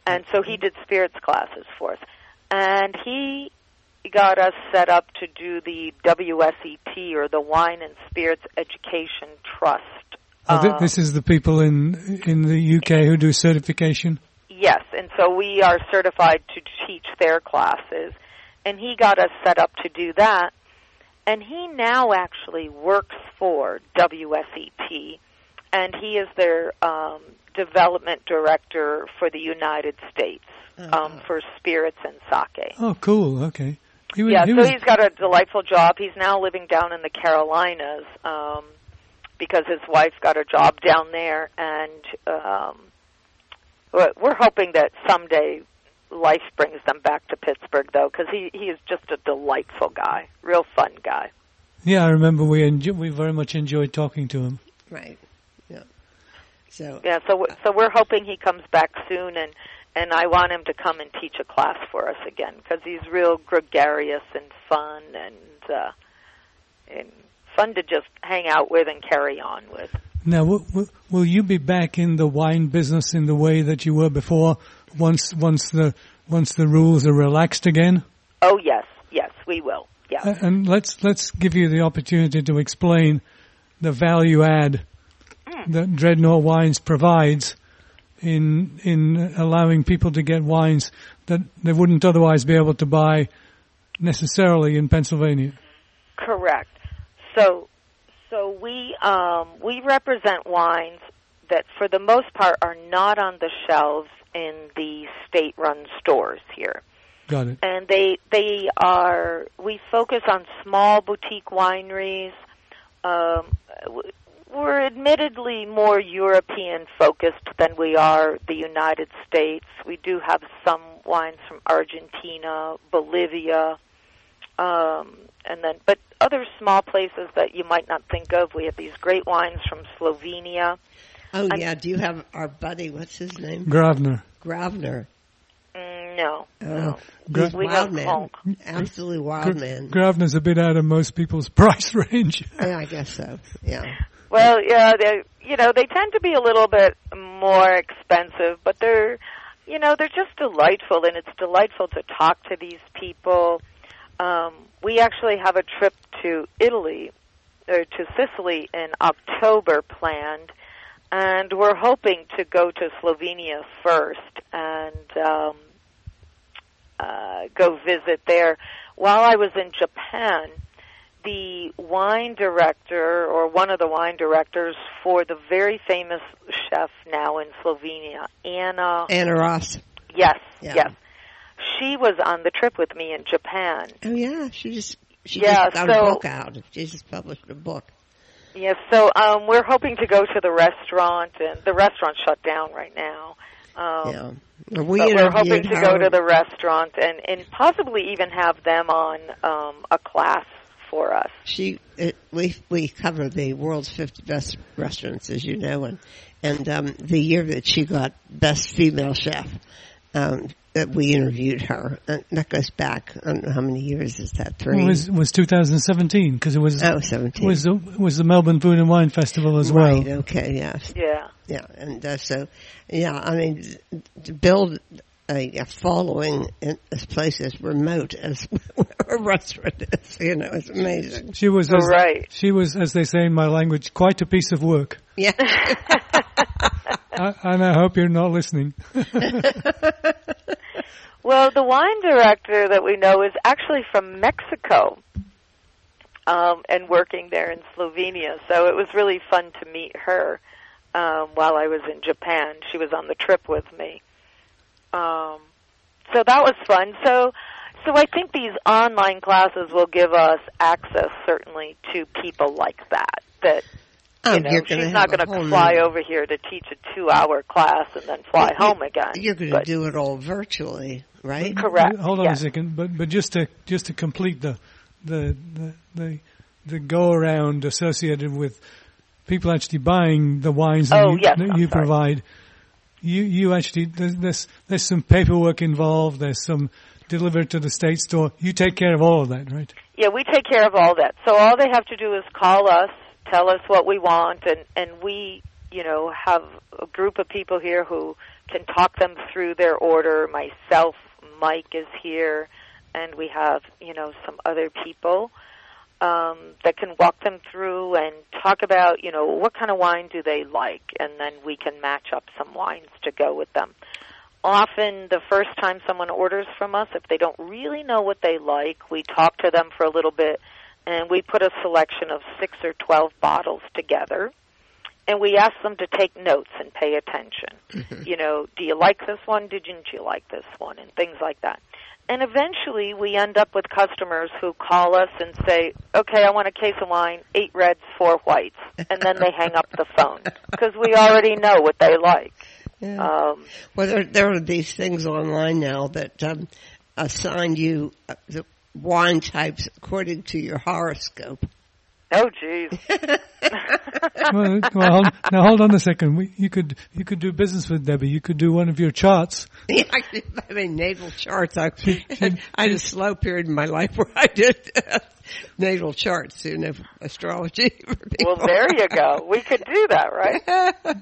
Speaker 10: and so he did spirits classes for us. And he got us set up to do the WSET or the Wine and Spirits Education Trust.
Speaker 2: Oh, thi-
Speaker 10: uh,
Speaker 2: this is the people in in the UK who do certification.
Speaker 10: Yes, and so we are certified to teach their classes. And he got us set up to do that. And he now actually works for WSET and he is their um, development director for the United States um, for spirits and sake.
Speaker 2: Oh, cool. Okay. He was,
Speaker 10: yeah,
Speaker 2: he
Speaker 10: so
Speaker 2: was,
Speaker 10: he's got a delightful job. He's now living down in the Carolinas um, because his wife's got a job down there, and um, we're we're hoping that someday life brings them back to Pittsburgh, though, because he he is just a delightful guy, real fun guy.
Speaker 2: yeah, I remember we enjo- we very much enjoyed talking to him.
Speaker 1: Right. Yeah. So
Speaker 10: Yeah, so so we're hoping he comes back soon, and and I want him to come and teach a class for us again because he's real gregarious and fun and uh, and fun to just hang out with and carry on with.
Speaker 2: Now, w- w- will you be back in the wine business in the way that you were before? Once once the once the rules are relaxed again?
Speaker 10: Oh yes, yes, we will. Yeah.
Speaker 2: Uh, and let's let's give you the opportunity to explain the value add that Dreadnought Wines provides in in allowing people to get wines that they wouldn't otherwise be able to buy necessarily in Pennsylvania.
Speaker 10: Correct. So, so we um, we represent wines that, for the most part, are not on the shelves in the state-run stores here,
Speaker 2: Got it.
Speaker 10: and they they are. We focus on small boutique wineries. Um, we're admittedly more European focused than we are the United States. We do have some wines from Argentina, Bolivia, um, and then but other small places that you might not think of. We have these great wines from Slovenia.
Speaker 1: Oh
Speaker 10: I'm-
Speaker 1: yeah, do you have our buddy? What's his name?
Speaker 2: Gravner.
Speaker 1: Gravner.
Speaker 10: Mm, no,
Speaker 1: Oh,
Speaker 10: no.
Speaker 2: Gra-
Speaker 10: We
Speaker 1: wild
Speaker 10: have
Speaker 1: man,
Speaker 10: Conk.
Speaker 1: absolutely wild man.
Speaker 2: Gravner's a bit out of most people's price range.
Speaker 1: Yeah, I guess so. Yeah.
Speaker 10: Well, yeah, they you know they tend to be a little bit more expensive, but they're you know they're just delightful, and it's delightful to talk to these people. Um, we actually have a trip to Italy or to Sicily in October planned, and we're hoping to go to Slovenia first and um, uh, go visit there. While I was in Japan, the wine director or one of the wine directors for the very famous chef now in Slovenia, Ana.
Speaker 1: Ana Roš.
Speaker 10: Yes,
Speaker 1: Yeah.
Speaker 10: yes. She was on the trip with me in Japan.
Speaker 1: Oh yeah, she just she
Speaker 10: Yeah,
Speaker 1: just got a book out. She just published a book.
Speaker 10: Yes, so um, we're hoping to go to the restaurant, and the restaurant's shut down right now. Um,
Speaker 1: Yeah. We
Speaker 10: but we're hoping to go to the restaurant and, and possibly even have them on um, a class for us.
Speaker 1: She it, we we cover the world's 50 best restaurants, as you know, and and um, the year that she got best female chef, um, that we interviewed her. And that goes back. I don't know how many years is that? Three.
Speaker 2: It was was 2017 because it was
Speaker 1: oh, 17.
Speaker 2: was the was the Melbourne Food and Wine Festival as well.
Speaker 1: Right. Okay. Yes.
Speaker 10: Yeah.
Speaker 1: Yeah. And uh, so, yeah. I mean, to build a, a following in this place as remote as a restaurant is, you know, it's amazing.
Speaker 2: She was as,
Speaker 10: Right.
Speaker 2: She was, as they say in my language, quite a piece of work.
Speaker 1: Yeah.
Speaker 2: I, and I hope you're not listening.
Speaker 10: Well, the wine director that we know is actually from Mexico um, and working there in Slovenia. So it was really fun to meet her um, while I was in Japan. She was on the trip with me. Um, so that was fun. So, so I think these online classes will give us access certainly to people like that. That
Speaker 1: Oh,
Speaker 10: you know,
Speaker 1: you're gonna
Speaker 10: she's not going to fly
Speaker 1: new-
Speaker 10: over here to teach a two-hour class and then fly
Speaker 1: You-
Speaker 10: home again.
Speaker 1: You're going to do it all virtually, right?
Speaker 10: Correct.
Speaker 2: Hold on
Speaker 10: yeah.
Speaker 2: a second, but but just to just to complete the the the the, the go around associated with people actually buying the wines that
Speaker 10: Oh,
Speaker 2: you,
Speaker 10: yes,
Speaker 2: that
Speaker 10: I'm
Speaker 2: you
Speaker 10: sorry.
Speaker 2: provide. You you actually there's, there's there's some paperwork involved. There's some delivered to the state store. You take care of all of that, right?
Speaker 10: Yeah, we take care of all that. So all they have to do is call us, tell us what we want, and and we, you know, have a group of people here who can talk them through their order. Myself, Mike is here, and we have, you know, some other people um, that can walk them through and talk about, you know, what kind of wine do they like, and then we can match up some wines to go with them often the first time someone orders from us, if they don't really know what they like, we talk to them for a little bit and we put a selection of six or twelve bottles together and we ask them to take notes and pay attention. You know, do you like this one? Didn't you like this one? And things like that. And eventually we end up with customers who call us and say, okay, I want a case of wine, eight reds, four whites. And then they hang up the phone because we already know what they like.
Speaker 1: Yeah.
Speaker 10: Um,
Speaker 1: Well, there, there are these things online now that um, assign you uh, the wine types according to your horoscope.
Speaker 10: Oh, jeez.
Speaker 2: well, well hold, now hold on a second. We, you could you could do business with Debbie. You could do one of your charts.
Speaker 1: Yeah, I did I mean, natal charts. I, I had a slow period in my life where I did uh, natal charts, you know, astrology.
Speaker 10: Well, there you go. We could do that, right?
Speaker 2: But, but,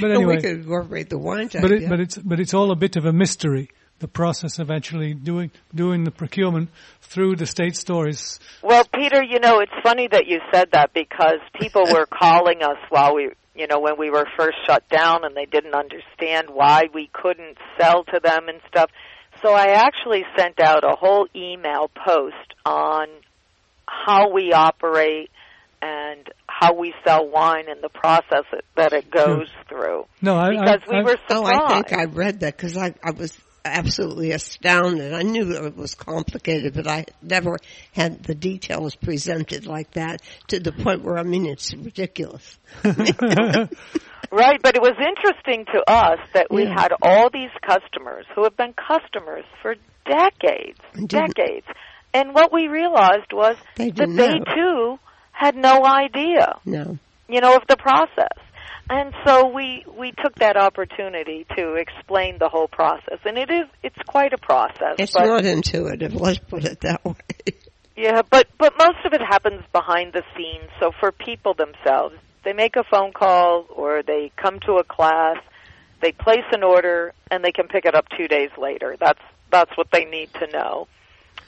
Speaker 2: but
Speaker 1: we could incorporate the wine type.
Speaker 2: but it,
Speaker 1: yeah.
Speaker 2: but it's but it's all a bit of a mystery. The process of actually doing doing the procurement through the state stores.
Speaker 10: Well, Peter, you know, it's funny that you said that because people were calling us while we, you know, when we were first shut down and they didn't understand why we couldn't sell to them and stuff. So I actually sent out a whole email post on how we operate and how we sell wine and the process that it goes through.
Speaker 2: No, I,
Speaker 10: Because
Speaker 2: I,
Speaker 10: we
Speaker 2: I,
Speaker 10: were
Speaker 1: Oh. I think I read that because I, I was absolutely astounded. I knew that it was complicated, but I never had the details presented like that to the point where I mean it's ridiculous.
Speaker 10: Right, but it was interesting to us that we
Speaker 1: Yeah.
Speaker 10: had all these customers who have been customers for decades, decades. And what we realized was
Speaker 1: They
Speaker 10: that
Speaker 1: didn't
Speaker 10: they too had no idea,
Speaker 1: No.
Speaker 10: you know, of the process. And so we we took that opportunity to explain the whole process. And it is it's quite a process.
Speaker 1: It's not intuitive, let's put it that way.
Speaker 10: yeah, but but most of it happens behind the scenes. So for people themselves, they make a phone call or they come to a class, they place an order, and they can pick it up two days later. That's that's what they need to know,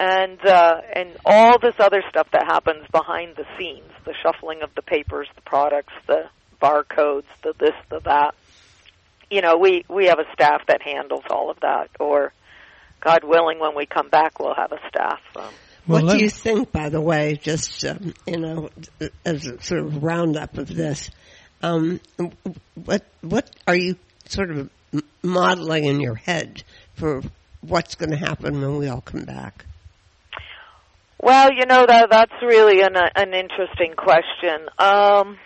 Speaker 10: and uh, and all this other stuff that happens behind the scenes, the shuffling of the papers, the products, the barcodes, the this, the that. You know, we we have a staff that handles all of that, or God willing, when we come back, we'll have a staff. Um,
Speaker 2: well,
Speaker 1: what do you think, by the way, just, um, you know, as a sort of roundup of this, um, what, what are you sort of modeling in your head for what's going to happen when we all come back?
Speaker 10: Well, you know that that's really an an interesting question. Um,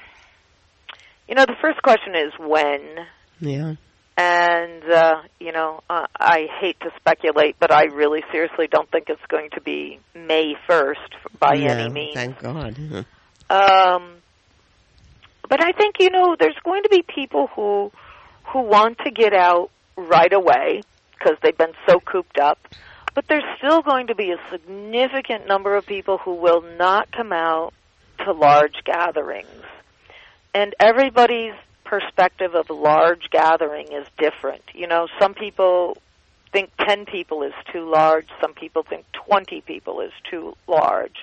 Speaker 10: you know, the first question is when,
Speaker 1: Yeah.
Speaker 10: and uh, you know, uh, I hate to speculate, but I really seriously don't think it's going to be May first by
Speaker 1: No,
Speaker 10: any means.
Speaker 1: Thank God.
Speaker 10: Um, but I think you know there's going to be people who who want to get out right away because they've been so cooped up. But there's still going to be a significant number of people who will not come out to large gatherings. And everybody's perspective of a large gathering is different. You know, some people think 10 people is too large, some people think 20 people is too large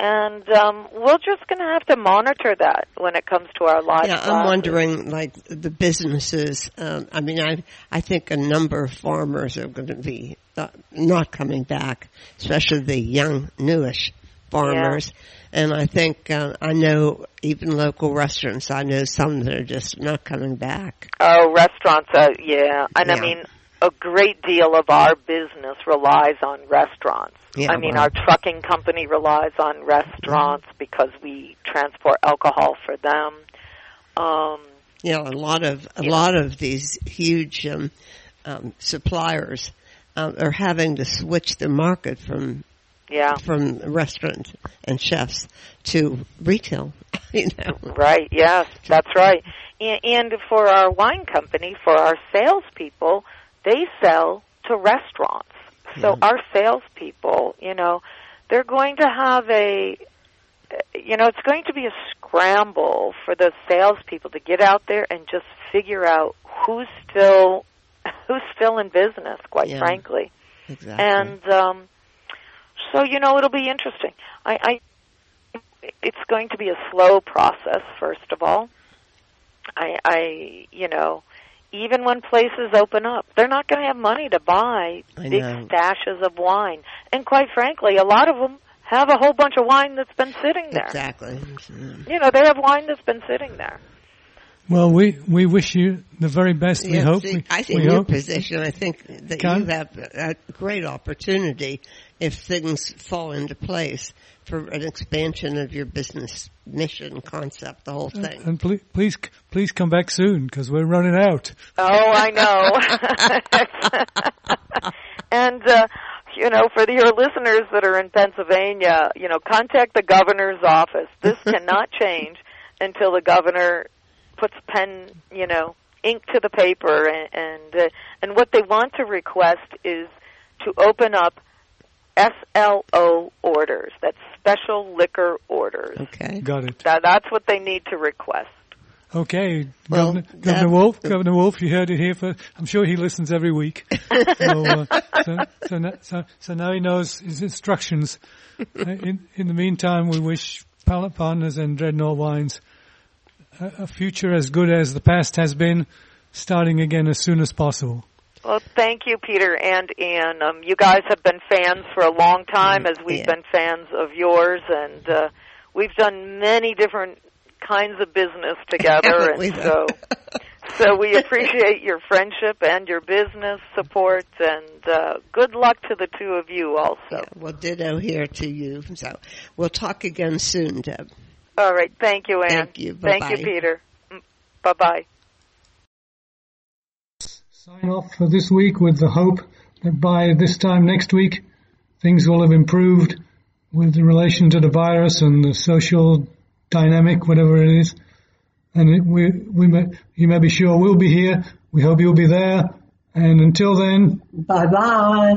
Speaker 10: and um, we're just going to have to monitor that when it comes to our live.
Speaker 1: Yeah, I'm wondering, like the businesses. Um, I mean, I I think a number of farmers are going to be uh, not coming back, especially the young, newish farmers. And I think uh, I know even local restaurants. I know some that are just not coming back.
Speaker 10: Oh, restaurants, uh, yeah, and
Speaker 1: Yeah.
Speaker 10: I mean, a great deal of our business relies on restaurants.
Speaker 1: Yeah,
Speaker 10: I mean,
Speaker 1: well.
Speaker 10: our trucking company relies on restaurants because we transport alcohol for them. Um,
Speaker 1: You know, a lot of a
Speaker 10: Yeah.
Speaker 1: lot of these huge um, um, suppliers um, are having to switch their market from
Speaker 10: yeah,
Speaker 1: from restaurants and chefs to retail. You know,
Speaker 10: right. Yes, that's right. And, and for our wine company, for our salespeople, they sell to restaurants. So
Speaker 1: Yeah.
Speaker 10: our salespeople, you know, they're going to have a, you know, it's going to be a scramble for the salespeople to get out there and just figure out who's still, who's still in business. Quite
Speaker 1: Yeah.
Speaker 10: frankly,
Speaker 1: exactly.
Speaker 10: and um, so you know it'll be interesting. I, I it's going to be a slow process. First of all, I, I you know even when places open up, they're not going to have money to buy big stashes of wine, and quite frankly, a lot of them have a whole bunch of wine that's been sitting there.
Speaker 1: exactly. Mm-hmm.
Speaker 10: You know, they have wine that's been sitting there.
Speaker 2: Well, we, we wish you the very best. we
Speaker 1: Yeah,
Speaker 2: hope.
Speaker 1: see,
Speaker 2: we,
Speaker 1: I think
Speaker 2: we
Speaker 1: your
Speaker 2: hope.
Speaker 1: position, I think that
Speaker 2: Con-
Speaker 1: you have a a great opportunity if things fall into place for an expansion of your business mission, concept, the whole thing.
Speaker 2: And please, please, please come back soon because we're running out.
Speaker 10: Oh, I know. and uh, you know, for the, your listeners that are in Pennsylvania, you know, contact the governor's office. This cannot change until the governor puts pen, you know, ink to the paper, and and, uh, and what they want to request is to open up SLO orders. That's special liquor orders.
Speaker 1: Okay.
Speaker 2: Got it.
Speaker 10: That, that's what they need to request.
Speaker 2: Okay,
Speaker 1: Well,
Speaker 2: Governor,
Speaker 1: that-
Speaker 2: Governor Wolf, Governor Wolf, you heard it here. For, I'm sure he listens every week. so, uh, so, so, so, so now he knows his instructions. Uh, in, in the meantime, we wish Palate Partners and Dreadnought Wines a, a future as good as the past has been, starting again as soon as possible.
Speaker 10: Well, thank you, Peter and Ian. Um, you guys have been fans for a long time, as we've
Speaker 1: Yeah.
Speaker 10: been fans of yours, and uh, we've done many different kinds of business together, and so so we appreciate your friendship and your business support, and uh, good luck to the two of you also.
Speaker 1: Yeah, well, ditto here to you. So we'll talk again soon, Deb.
Speaker 10: All right, thank you, Ann.
Speaker 1: Thank you.
Speaker 10: Thank you, Peter. Bye bye.
Speaker 2: Sign off for this week with the hope that by this time next week, things will have improved with the relation to the virus and the social dynamic, whatever it is. And it, we, we may, you may be sure we'll be here. We hope you'll be there. And until then,
Speaker 9: Bye bye.